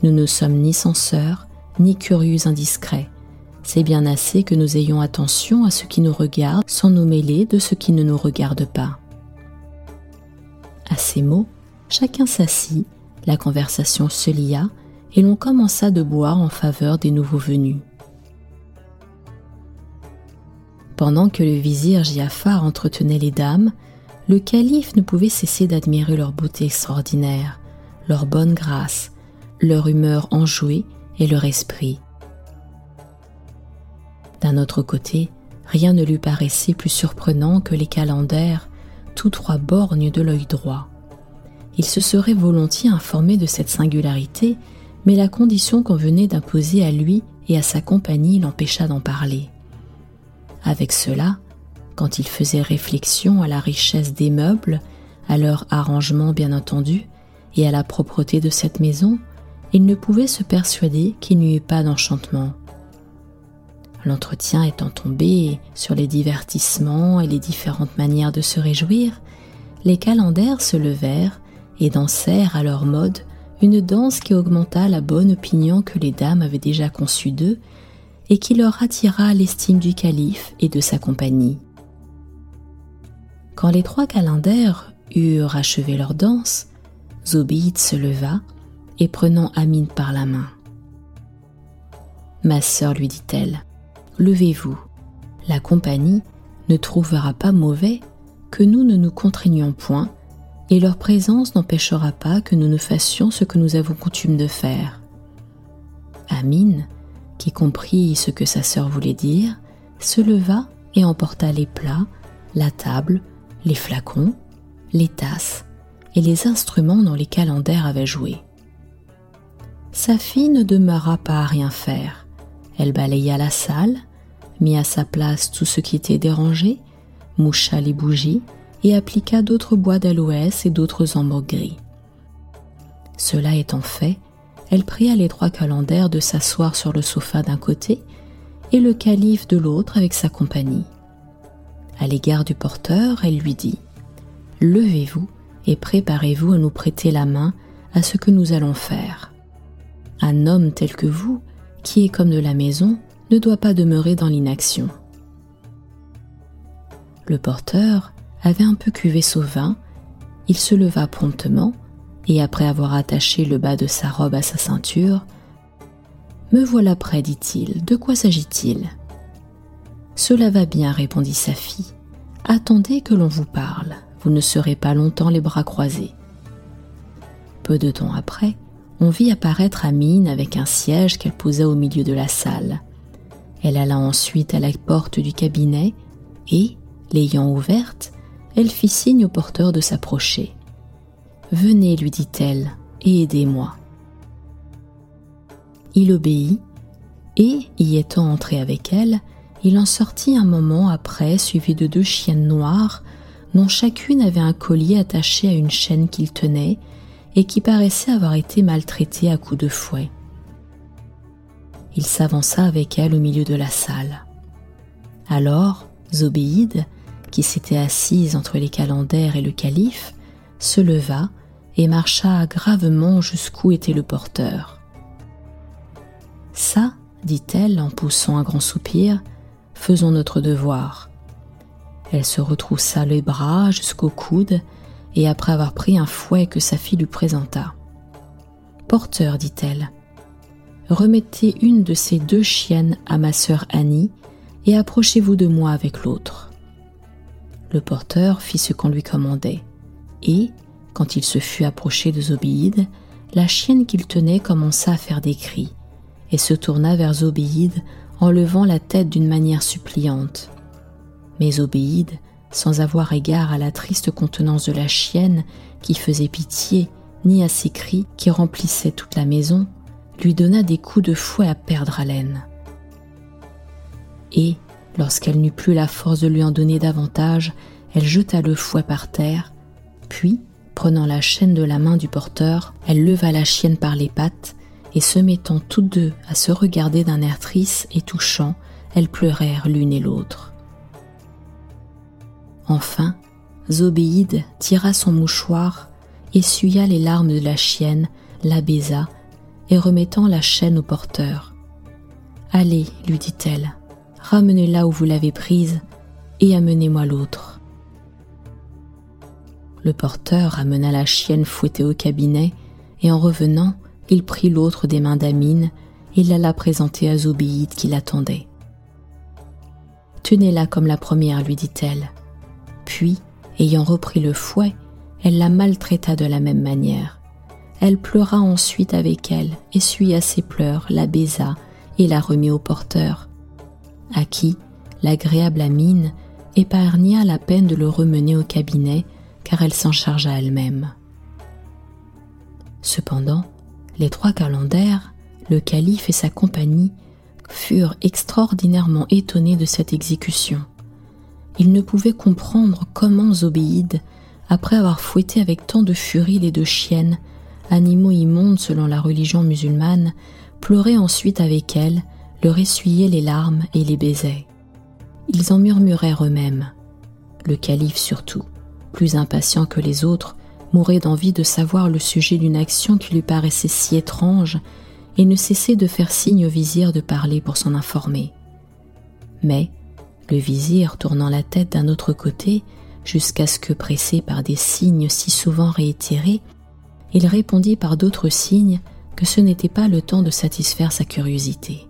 S1: Nous ne sommes ni censeurs, ni curieux indiscrets. C'est bien assez que nous ayons attention à ce qui nous regarde sans nous mêler de ce qui ne nous regarde pas. À ces mots, chacun s'assit, la conversation se lia et l'on commença de boire en faveur des nouveaux venus. Pendant que le vizir Giafar entretenait les dames, le calife ne pouvait cesser d'admirer leur beauté extraordinaire, leur bonne grâce, leur humeur enjouée et leur esprit. D'un autre côté, rien ne lui paraissait plus surprenant que les calendaires tous trois borgnes de l'œil droit. Il se serait volontiers informé de cette singularité, mais la condition qu'on venait d'imposer à lui et à sa compagnie l'empêcha d'en parler. Avec cela, quand il faisait réflexion à la richesse des meubles, à leur arrangement bien entendu, et à la propreté de cette maison, il ne pouvait se persuader qu'il n'y eût pas d'enchantement. L'entretien étant tombé sur les divertissements et les différentes manières de se réjouir, les calendaires se levèrent et dansèrent à leur mode une danse qui augmenta la bonne opinion que les dames avaient déjà conçue d'eux et qui leur attira l'estime du calife et de sa compagnie. Quand les trois calendaires eurent achevé leur danse, Zobéide se leva et prenant Amine par la main. Ma sœur, lui dit-elle, Levez-vous. La compagnie ne trouvera pas mauvais que nous ne nous contraignions point, et leur présence n'empêchera pas que nous ne fassions ce que nous avons coutume de faire. Amine, qui comprit ce que sa sœur voulait dire, se leva et emporta les plats, la table, les flacons, les tasses et les instruments dont les calendaires avaient joué. Sa fille ne demeura pas à rien faire. Elle balaya la salle, mit à sa place tout ce qui était dérangé, moucha les bougies et appliqua d'autres bois d'aloès et d'autres embaux gris. Cela étant fait, elle pria les trois calendaires de s'asseoir sur le sofa d'un côté et le calife de l'autre avec sa compagnie. À l'égard du porteur, elle lui dit Levez-vous et préparez-vous à nous prêter la main à ce que nous allons faire. Un homme tel que vous, qui est comme de la maison, ne doit pas demeurer dans l'inaction. Le porteur avait un peu cuvé son vin, il se leva promptement, et après avoir attaché le bas de sa robe à sa ceinture, Me voilà prêt, dit-il, de quoi s'agit-il? Cela va bien, répondit sa fille. Attendez que l'on vous parle, vous ne serez pas longtemps les bras croisés. Peu de temps après, on vit apparaître Amine avec un siège qu'elle posa au milieu de la salle. Elle alla ensuite à la porte du cabinet et, l'ayant ouverte, elle fit signe au porteur de s'approcher. Venez, lui dit-elle, et aidez-moi. Il obéit, et, y étant entré avec elle, il en sortit un moment après, suivi de deux chiennes noires, dont chacune avait un collier attaché à une chaîne qu'il tenait, et qui paraissait avoir été maltraitée à coups de fouet. Il s'avança avec elle au milieu de la salle. Alors, Zobéide, qui s'était assise entre les calenders et le calife, se leva et marcha gravement jusqu'où était le porteur. Ça, dit-elle en poussant un grand soupir, faisons notre devoir. Elle se retroussa les bras jusqu'au coude et après avoir pris un fouet que sa fille lui présenta. Porteur, dit-elle, remettez une de ces deux chiennes à ma sœur Annie et approchez-vous de moi avec l'autre. Le porteur fit ce qu'on lui commandait, et, quand il se fut approché de Zobéide, la chienne qu'il tenait commença à faire des cris, et se tourna vers Zobéide en levant la tête d'une manière suppliante. Mais Zobéide, sans avoir égard à la triste contenance de la chienne qui faisait pitié, ni à ses cris qui remplissaient toute la maison, lui donna des coups de fouet à perdre haleine. Et, lorsqu'elle n'eut plus la force de lui en donner davantage, elle jeta le fouet par terre, puis, prenant la chaîne de la main du porteur, elle leva la chienne par les pattes, et se mettant toutes deux à se regarder d'un air triste et touchant, elles pleurèrent l'une et l'autre. Enfin, Zobéide tira son mouchoir, essuya les larmes de la chienne, la baisa, et remettant la chaîne au porteur. Allez, lui dit-elle, ramenez-la où vous l'avez prise, et amenez-moi l'autre. Le porteur amena la chienne fouettée au cabinet, et en revenant, il prit l'autre des mains d'Amine et l'alla présenter à Zobéide qui l'attendait. Tenez-la comme la première, lui dit-elle. Puis, ayant repris le fouet, elle la maltraita de la même manière. Elle pleura ensuite avec elle, essuya ses pleurs, la baisa et la remit au porteur, à qui l'agréable Amine épargna la peine de le remener au cabinet, car elle s'en chargea elle-même. Cependant, les trois calenders, le calife et sa compagnie furent extraordinairement étonnés de cette exécution. Il ne pouvait comprendre comment Zobéide, après avoir fouetté avec tant de furie les deux chiennes, animaux immondes selon la religion musulmane, pleurait ensuite avec elles, leur essuyait les larmes et les baisait. Ils en murmurèrent eux-mêmes. Le calife surtout, plus impatient que les autres, mourait d'envie de savoir le sujet d'une action qui lui paraissait si étrange et ne cessait de faire signe au vizir de parler pour s'en informer. Mais, le vizir tournant la tête d'un autre côté, jusqu'à ce que, pressé par des signes si souvent réitérés, il répondit par d'autres signes que ce n'était pas le temps de satisfaire sa curiosité.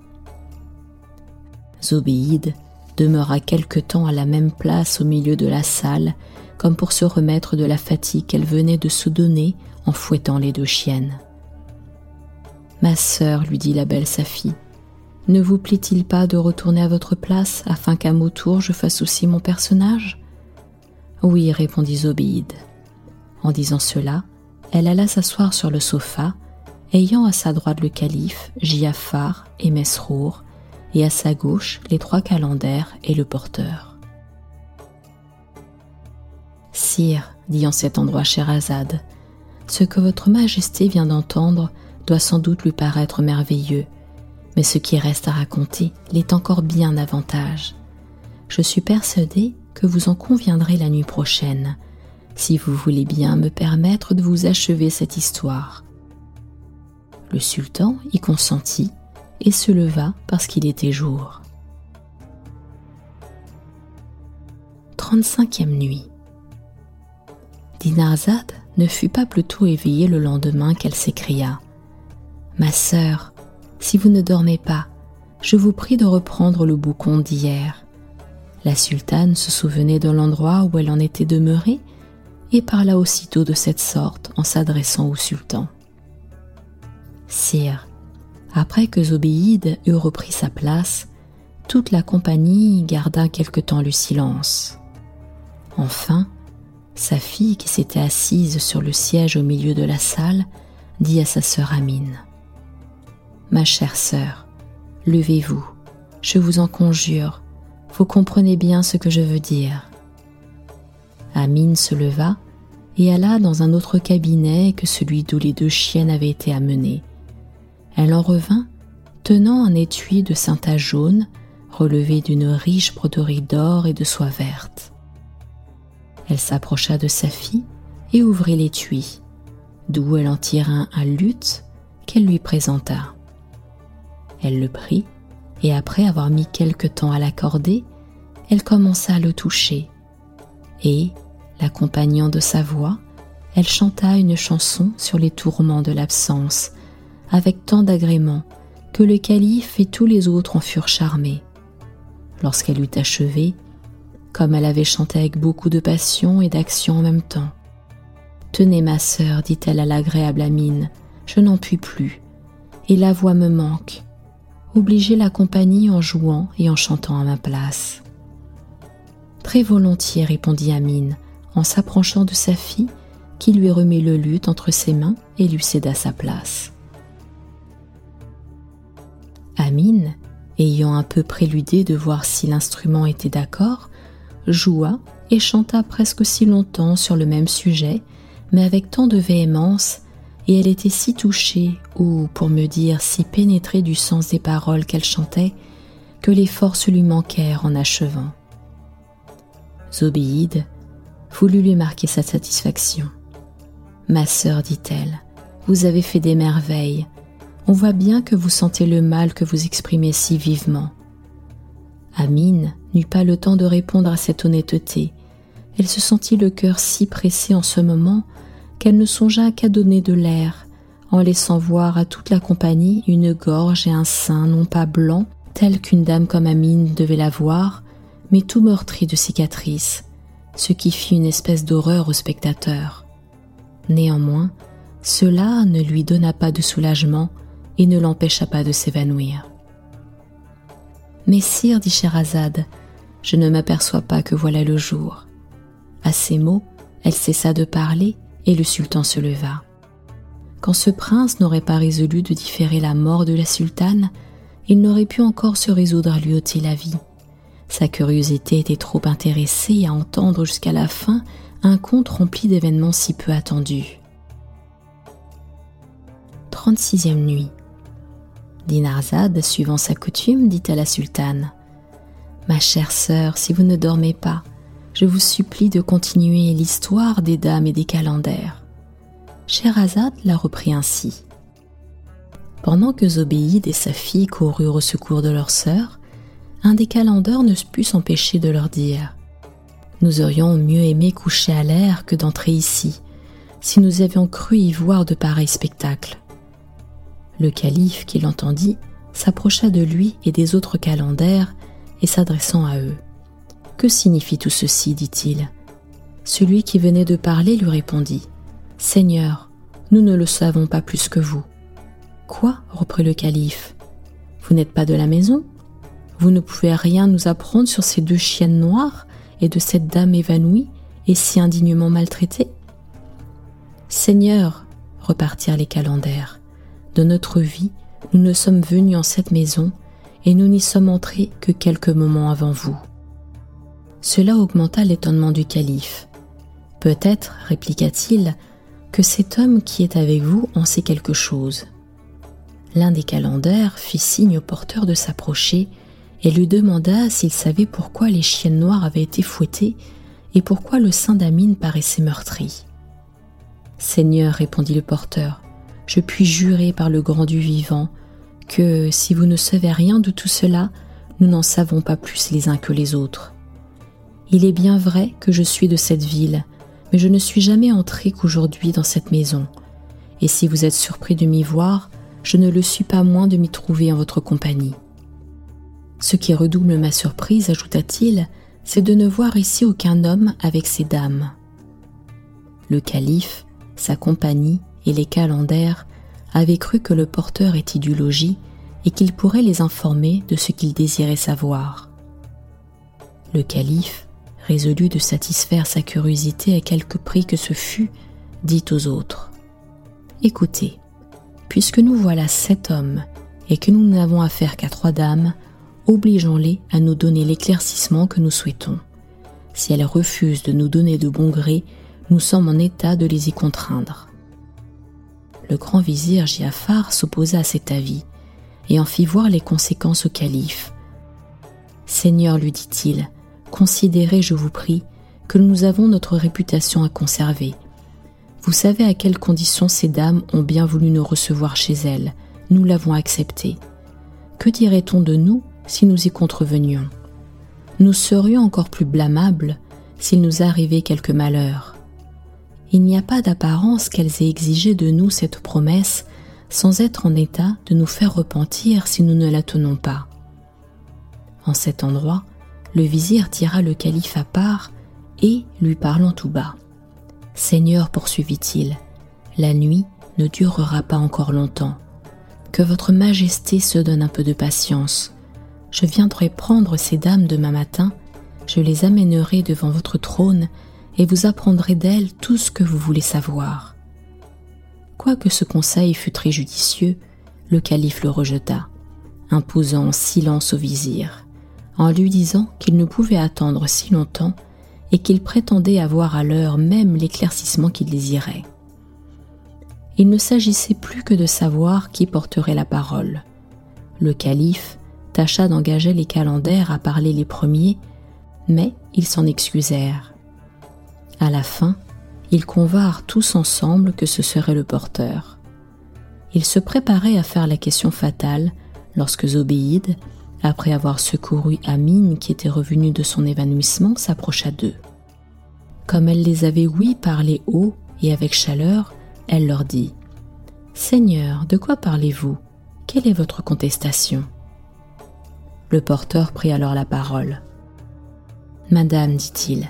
S1: Zobéide demeura quelque temps à la même place au milieu de la salle, comme pour se remettre de la fatigue qu'elle venait de se donner en fouettant les deux chiennes. Ma sœur, lui dit la belle Saphie, ne vous plaît-il pas de retourner à votre place afin qu'à mon tour je fasse aussi mon personnage? Oui, répondit Zobéide. En disant cela, elle alla s'asseoir sur le sofa, ayant à sa droite le calife, Giafar et Mesrour, et à sa gauche les trois calenders et le porteur. Sire, dit en cet endroit Sherazade, ce que votre majesté vient d'entendre doit sans doute lui paraître merveilleux, mais ce qui reste à raconter l'est encore bien davantage. Je suis persuadée que vous en conviendrez la nuit prochaine, si vous voulez bien me permettre de vous achever cette histoire. Le sultan y consentit et se leva parce qu'il était jour. 35e nuit. Dinarzade ne fut pas plutôt éveillée le lendemain qu'elle s'écria Ma sœur, si vous ne dormez pas, je vous prie de reprendre le boucon d'hier. La sultane se souvenait de l'endroit où elle en était demeurée et parla aussitôt de cette sorte en s'adressant au sultan. Sire, après que Zobéide eut repris sa place, toute la compagnie garda quelque temps le silence. Enfin, sa fille qui s'était assise sur le siège au milieu de la salle dit à sa sœur Amine Ma chère sœur, levez-vous, je vous en conjure, vous comprenez bien ce que je veux dire. Amine se leva et alla dans un autre cabinet que celui d'où les deux chiennes avaient été amenées. Elle en revint tenant un étui de synta jaune relevé d'une riche broderie d'or et de soie verte. Elle s'approcha de sa fille et ouvrit l'étui, d'où elle en tira un luth qu'elle lui présenta. Elle le prit, et après avoir mis quelque temps à l'accorder, elle commença à le toucher, et, l'accompagnant de sa voix, elle chanta une chanson sur les tourments de l'absence, avec tant d'agrément que le calife et tous les autres en furent charmés. Lorsqu'elle eut achevé, comme elle avait chanté avec beaucoup de passion et d'action en même temps. Tenez ma sœur, dit-elle à l'agréable Amine, je n'en puis plus, et la voix me manque. Obligez la compagnie en jouant et en chantant à ma place. Très volontiers, répondit Amine, en s'approchant de sa fille, qui lui remit le luth entre ses mains et lui céda sa place. Amine, ayant un peu préludé de voir si l'instrument était d'accord, joua et chanta presque si longtemps sur le même sujet, mais avec tant de véhémence, et elle était si touchée, ou, pour me dire, si pénétrée du sens des paroles qu'elle chantait, que les forces lui manquèrent en achevant. Zobéide voulut lui marquer sa satisfaction. Ma sœur, dit-elle, vous avez fait des merveilles, on voit bien que vous sentez le mal que vous exprimez si vivement. Amine n'eut pas le temps de répondre à cette honnêteté. Elle se sentit le cœur si pressé en ce moment qu'elle ne songea qu'à donner de l'air, en laissant voir à toute la compagnie une gorge et un sein non pas blancs, tels qu'une dame comme Amine devait l'avoir, mais tout meurtri de cicatrices, ce qui fit une espèce d'horreur au spectateur. Néanmoins, cela ne lui donna pas de soulagement et ne l'empêcha pas de s'évanouir. Mais sire, dit Scheherazade, je ne m'aperçois pas que voilà le jour. À ces mots, elle cessa de parler et le sultan se leva. Quand ce prince n'aurait pas résolu de différer la mort de la sultane, il n'aurait pu encore se résoudre à lui ôter la vie. Sa curiosité était trop intéressée à entendre jusqu'à la fin un conte rempli d'événements si peu attendus. 36e nuit. Dinarzade, suivant sa coutume, dit à la sultane Ma chère sœur, si vous ne dormez pas, je vous supplie de continuer l'histoire des dames et des calenders. Scheherazade la reprit ainsi. Pendant que Zobéide et sa fille coururent au secours de leur sœur, un des calenders ne put s'empêcher de leur dire Nous aurions mieux aimé coucher à l'air que d'entrer ici, si nous avions cru y voir de pareils spectacles. Le calife, qui l'entendit, s'approcha de lui et des autres calenders et s'adressant à eux. Que signifie tout ceci? dit-il. Celui qui venait de parler lui répondit Seigneur, nous ne le savons pas plus que vous. Quoi? reprit le calife. Vous n'êtes pas de la maison? Vous ne pouvez rien nous apprendre sur ces deux chiennes noires et de cette dame évanouie et si indignement maltraitée Seigneur, repartirent les calenders, de notre vie, nous ne sommes venus en cette maison et nous n'y sommes entrés que quelques moments avant vous. Cela augmenta l'étonnement du calife. Peut-être, répliqua-t-il, que cet homme qui est avec vous en sait quelque chose. L'un des calenders fit signe au porteur de s'approcher et lui demanda s'il savait pourquoi les chiennes noires avaient été fouettées et pourquoi le sein d'Amine paraissait meurtri. Seigneur, répondit le porteur, je puis jurer par le grand du vivant que si vous ne savez rien de tout cela, nous n'en savons pas plus les uns que les autres. Il est bien vrai que je suis de cette ville, mais je ne suis jamais entré qu'aujourd'hui dans cette maison, et si vous êtes surpris de m'y voir, je ne le suis pas moins de m'y trouver en votre compagnie. Ce qui redouble ma surprise, ajouta-t-il, c'est de ne voir ici aucun homme avec ces dames. Le calife, sa compagnie et les calendaires avaient cru que le porteur était du logis et qu'il pourrait les informer de ce qu'il désirait savoir. Le calife, résolu de satisfaire sa curiosité à quelque prix que ce fût, dit aux autres Écoutez, puisque nous voilà sept hommes et que nous n'avons affaire qu'à trois dames, obligeons-les à nous donner l'éclaircissement que nous souhaitons. Si elles refusent de nous donner de bon gré, nous sommes en état de les y contraindre. Le grand vizir Giafar s'opposa à cet avis et en fit voir les conséquences au calife. Seigneur, lui dit-il, considérez, je vous prie, que nous avons notre réputation à conserver. Vous savez à quelles conditions ces dames ont bien voulu nous recevoir chez elles. Nous l'avons accepté. Que dirait-on de nous si nous y contrevenions Nous serions encore plus blâmables s'il nous arrivait quelque malheur. Il n'y a pas d'apparence qu'elles aient exigé de nous cette promesse sans être en état de nous faire repentir si nous ne la tenons pas. En cet endroit, le vizir tira le calife à part et, lui parlant tout bas, Seigneur, poursuivit-il, la nuit ne durera pas encore longtemps. Que votre majesté se donne un peu de patience. Je viendrai prendre ces dames demain matin, je les amènerai devant votre trône et vous apprendrez d'elles tout ce que vous voulez savoir. Quoique ce conseil fût très judicieux, le calife le rejeta, imposant silence au vizir, en lui disant qu'il ne pouvait attendre si longtemps et qu'il prétendait avoir à l'heure même l'éclaircissement qu'il désirait. Il ne s'agissait plus que de savoir qui porterait la parole. Le calife tâcha d'engager les calendaires à parler les premiers, mais ils s'en excusèrent. À la fin, ils convinrent tous ensemble que ce serait le porteur. Ils se préparaient à faire la question fatale lorsque Zobéide, après avoir secouru Amine qui était revenue de son évanouissement, s'approcha d'eux. Comme elle les avait ouïs parler haut et avec chaleur, elle leur dit Seigneur, de quoi parlez-vous? Quelle est votre contestation? Le porteur prit alors la parole. Madame, dit-il,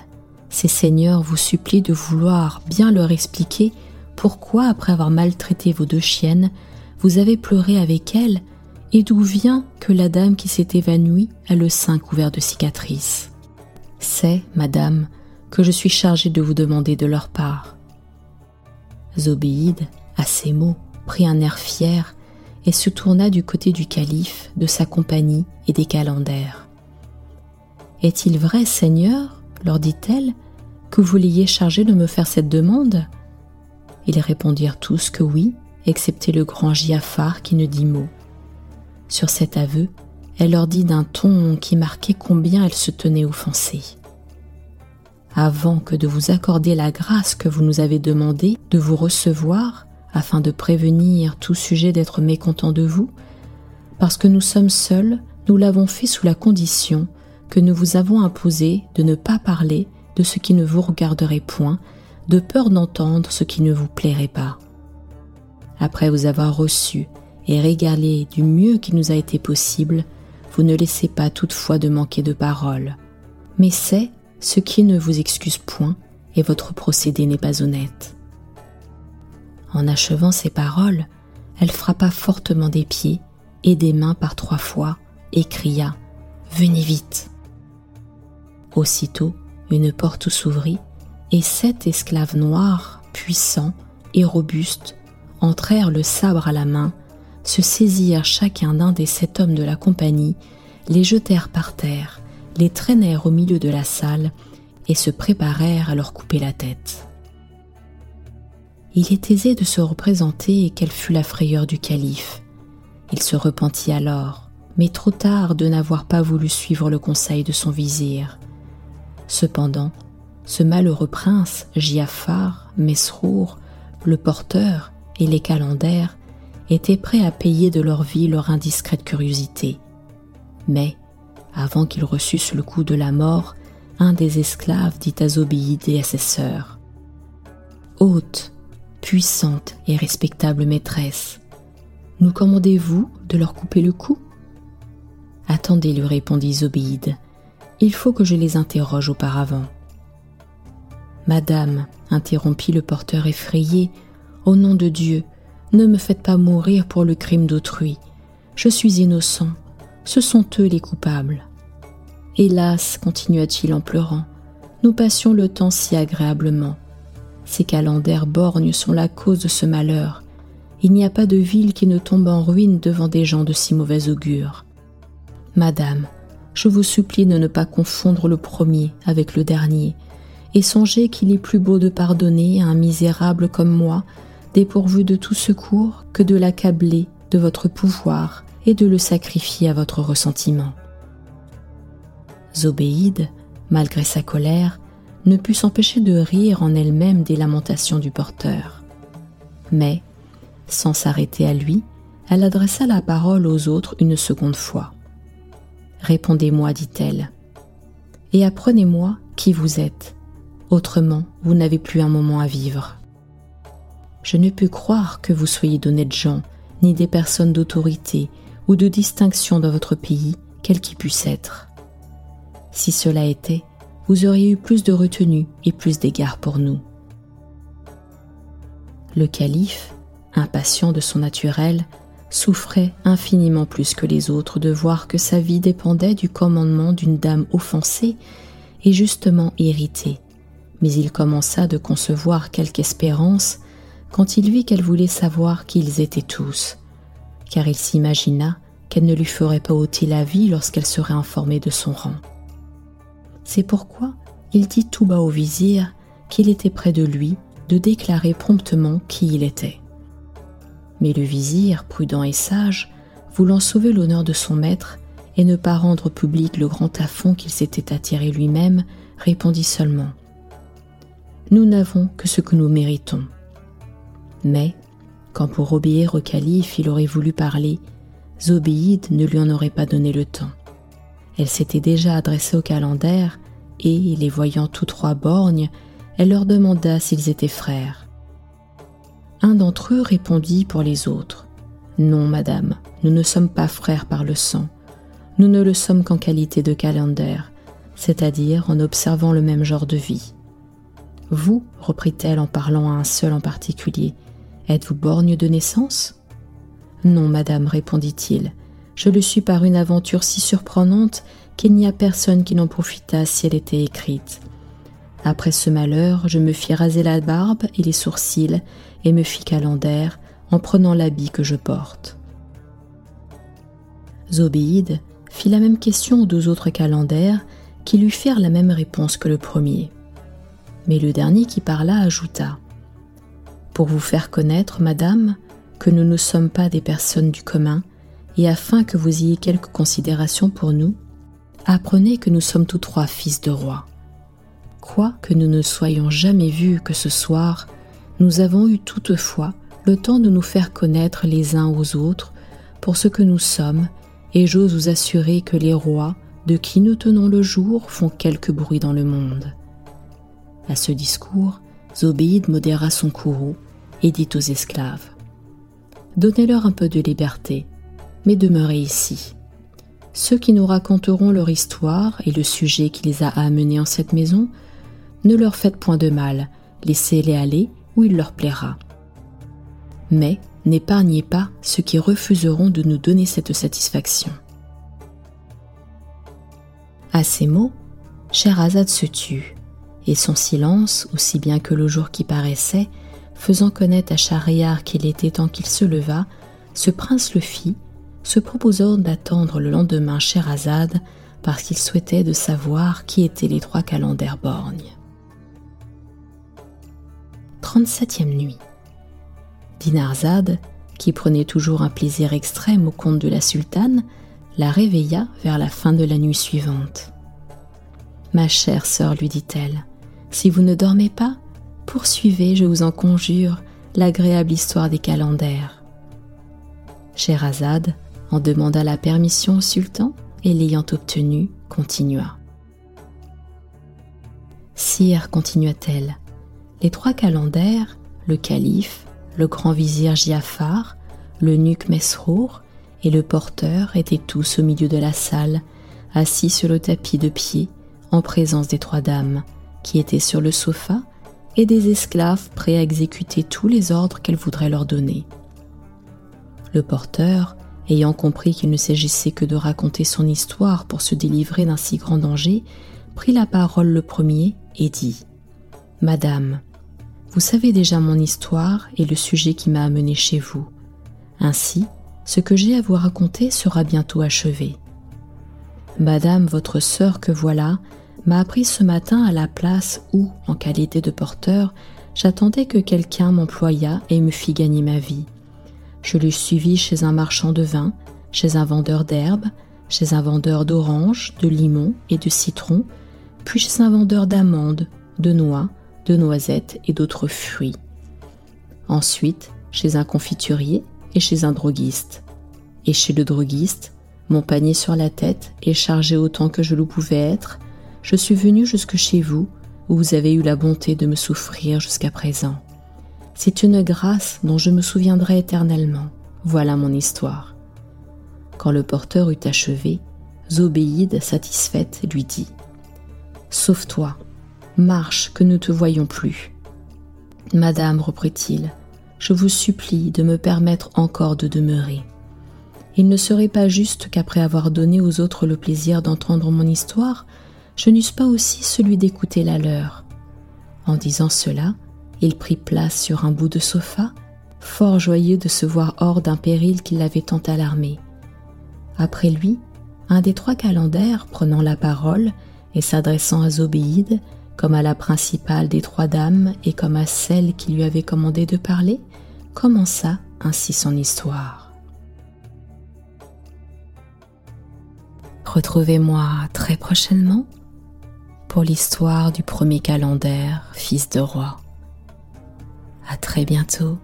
S1: ces seigneurs vous supplient de vouloir bien leur expliquer pourquoi, après avoir maltraité vos deux chiennes, vous avez pleuré avec elles et d'où vient que la dame qui s'est évanouie a le sein couvert de cicatrices. C'est, madame, que je suis chargé de vous demander de leur part. Zobéide, à ces mots, prit un air fier et se tourna du côté du calife, de sa compagnie et des calendaires. Est-il vrai, Seigneur leur dit-elle, que vous l'ayez chargé de me faire cette demande? Ils répondirent tous que oui, excepté le grand Giafar qui ne dit mot. Sur cet aveu, elle leur dit d'un ton qui marquait combien elle se tenait offensée. Avant que de vous accorder la grâce que vous nous avez demandé de vous recevoir, afin de prévenir tout sujet d'être mécontent de vous, parce que nous sommes seuls, nous l'avons fait sous la condition que nous vous avons imposé de ne pas parler de ce qui ne vous regarderait point, de peur d'entendre ce qui ne vous plairait pas. Après vous avoir reçu et régalé du mieux qui nous a été possible, vous ne laissez pas toutefois de manquer de parole. Mais c'est ce qui ne vous excuse point, et votre procédé n'est pas honnête. En achevant ces paroles, elle frappa fortement des pieds et des mains par trois fois et cria Venez vite. Aussitôt, une porte s'ouvrit et sept esclaves noirs, puissants et robustes, entrèrent le sabre à la main, se saisirent chacun d'un des sept hommes de la compagnie, les jetèrent par terre, les traînèrent au milieu de la salle et se préparèrent à leur couper la tête. Il est aisé de se représenter quelle fut la frayeur du calife. Il se repentit alors, mais trop tard de n'avoir pas voulu suivre le conseil de son vizir. Cependant, ce malheureux prince, Giafar, Mesrour, le porteur et les calendaires étaient prêts à payer de leur vie leur indiscrète curiosité. Mais, avant qu'ils reçussent le coup de la mort, un des esclaves dit à Zobéide et à ses sœurs Haute, puissante et respectable maîtresse, nous commandez-vous de leur couper le cou? Attendez, lui répondit Zobéide, il faut que je les interroge auparavant. Madame, interrompit le porteur effrayé, au nom de Dieu, ne me faites pas mourir pour le crime d'autrui. Je suis innocent, ce sont eux les coupables. Hélas, continua-t-il en pleurant, nous passions le temps si agréablement. Ces calendaires borgnes sont la cause de ce malheur. Il n'y a pas de ville qui ne tombe en ruine devant des gens de si mauvais augure. Madame, je vous supplie de ne pas confondre le premier avec le dernier, et songez qu'il est plus beau de pardonner à un misérable comme moi, dépourvu de tout secours, que de l'accabler de votre pouvoir et de le sacrifier à votre ressentiment. Zobéide, malgré sa colère, ne put s'empêcher de rire en elle-même des lamentations du porteur. Mais, sans s'arrêter à lui, elle adressa la parole aux autres une seconde fois. Répondez-moi, dit-elle, et apprenez-moi qui vous êtes. Autrement, vous n'avez plus un moment à vivre. Je ne peux croire que vous soyez d'honnêtes gens, ni des personnes d'autorité ou de distinction dans votre pays, quel qu'il puisse être. Si cela était, vous auriez eu plus de retenue et plus d'égard pour nous. Le calife, impatient de son naturel, souffrait infiniment plus que les autres de voir que sa vie dépendait du commandement d'une dame offensée et justement irritée. Mais il commença de concevoir quelque espérance quand il vit qu'elle voulait savoir qui ils étaient tous, car il s'imagina qu'elle ne lui ferait pas ôter la vie lorsqu'elle serait informée de son rang. C'est pourquoi il dit tout bas au vizir qu'il était près de lui de déclarer promptement qui il était. Mais le vizir, prudent et sage, voulant sauver l'honneur de son maître et ne pas rendre public le grand affront qu'il s'était attiré lui-même, répondit seulement Nous n'avons que ce que nous méritons. Mais, quand pour obéir au calife il aurait voulu parler, Zobéide ne lui en aurait pas donné le temps. Elle s'était déjà adressée au calendaire et, les voyant tous trois borgnes, elle leur demanda s'ils étaient frères. Un d'entre eux répondit pour les autres. Non, madame, nous ne sommes pas frères par le sang. Nous ne le sommes qu'en qualité de calendaire, c'est-à-dire en observant le même genre de vie. Vous, reprit-elle en parlant à un seul en particulier, êtes-vous borgne de naissance Non, madame, répondit-il. Je le suis par une aventure si surprenante qu'il n'y a personne qui n'en profita si elle était écrite. Après ce malheur, je me fis raser la barbe et les sourcils et me fis calendaire en prenant l'habit que je porte. Zobéide fit la même question aux deux autres calendaires qui lui firent la même réponse que le premier. Mais le dernier qui parla ajouta Pour vous faire connaître, madame, que nous ne sommes pas des personnes du commun, et afin que vous ayez quelque considération pour nous, apprenez que nous sommes tous trois fils de roi. Quoique nous ne soyons jamais vus que ce soir, nous avons eu toutefois le temps de nous faire connaître les uns aux autres pour ce que nous sommes, et j'ose vous assurer que les rois de qui nous tenons le jour font quelque bruit dans le monde. À ce discours, Zobéide modéra son courroux et dit aux esclaves Donnez-leur un peu de liberté, mais demeurez ici. Ceux qui nous raconteront leur histoire et le sujet qui les a amenés en cette maison, ne leur faites point de mal, laissez-les aller où il leur plaira. Mais n'épargnez pas ceux qui refuseront de nous donner cette satisfaction. À ces mots, Scheherazade se tut, et son silence, aussi bien que le jour qui paraissait, faisant connaître à Schahriar qu'il était temps qu'il se levât, ce prince le fit se proposant d'attendre le lendemain Sherazade parce qu'il souhaitait de savoir qui étaient les trois calendaires borgnes. 37e nuit. Dinarzade, qui prenait toujours un plaisir extrême au compte de la sultane, la réveilla vers la fin de la nuit suivante. Ma chère sœur, lui dit-elle, si vous ne dormez pas, poursuivez, je vous en conjure, l'agréable histoire des calendaires. Sherazade demanda la permission au sultan et l'ayant obtenue, continua. Sire, continua-t-elle, Les trois calenders, le calife, le grand vizir Giafar, le nuque Mesrour et le porteur étaient tous au milieu de la salle, assis sur le tapis de pied, en présence des trois dames, qui étaient sur le sofa, et des esclaves prêts à exécuter tous les ordres qu'elles voudraient leur donner. Le porteur, ayant compris qu'il ne s'agissait que de raconter son histoire pour se délivrer d'un si grand danger, prit la parole le premier et dit Madame, vous savez déjà mon histoire et le sujet qui m'a amené chez vous. Ainsi, ce que j'ai à vous raconter sera bientôt achevé. Madame, votre sœur que voilà, m'a appris ce matin à la place où, en qualité de porteur, j'attendais que quelqu'un m'employât et me fît gagner ma vie. Je l'ai suivi chez un marchand de vin, chez un vendeur d'herbes, chez un vendeur d'oranges, de limons et de citrons, puis chez un vendeur d'amandes, de noix, de noisettes et d'autres fruits. Ensuite, chez un confiturier et chez un droguiste. Et chez le droguiste, mon panier sur la tête et chargé autant que je le pouvais être, je suis venu jusque chez vous, où vous avez eu la bonté de me souffrir jusqu'à présent. C'est une grâce dont je me souviendrai éternellement. Voilà mon histoire. Quand le porteur eut achevé, Zobéide, satisfaite, lui dit Sauve-toi, marche, que nous te voyons plus. Madame, reprit-il, je vous supplie de me permettre encore de demeurer. Il ne serait pas juste qu'après avoir donné aux autres le plaisir d'entendre mon histoire, je n'eusse pas aussi celui d'écouter la leur. En disant cela, il prit place sur un bout de sofa, fort joyeux de se voir hors d'un péril qui l'avait tant alarmé. Après lui, un des trois calenders, prenant la parole et s'adressant à Zobéide, comme à la principale des trois dames et comme à celle qui lui avait commandé de parler, commença ainsi son histoire. Retrouvez-moi très prochainement pour l'histoire du premier calendère, fils de roi. À très bientôt.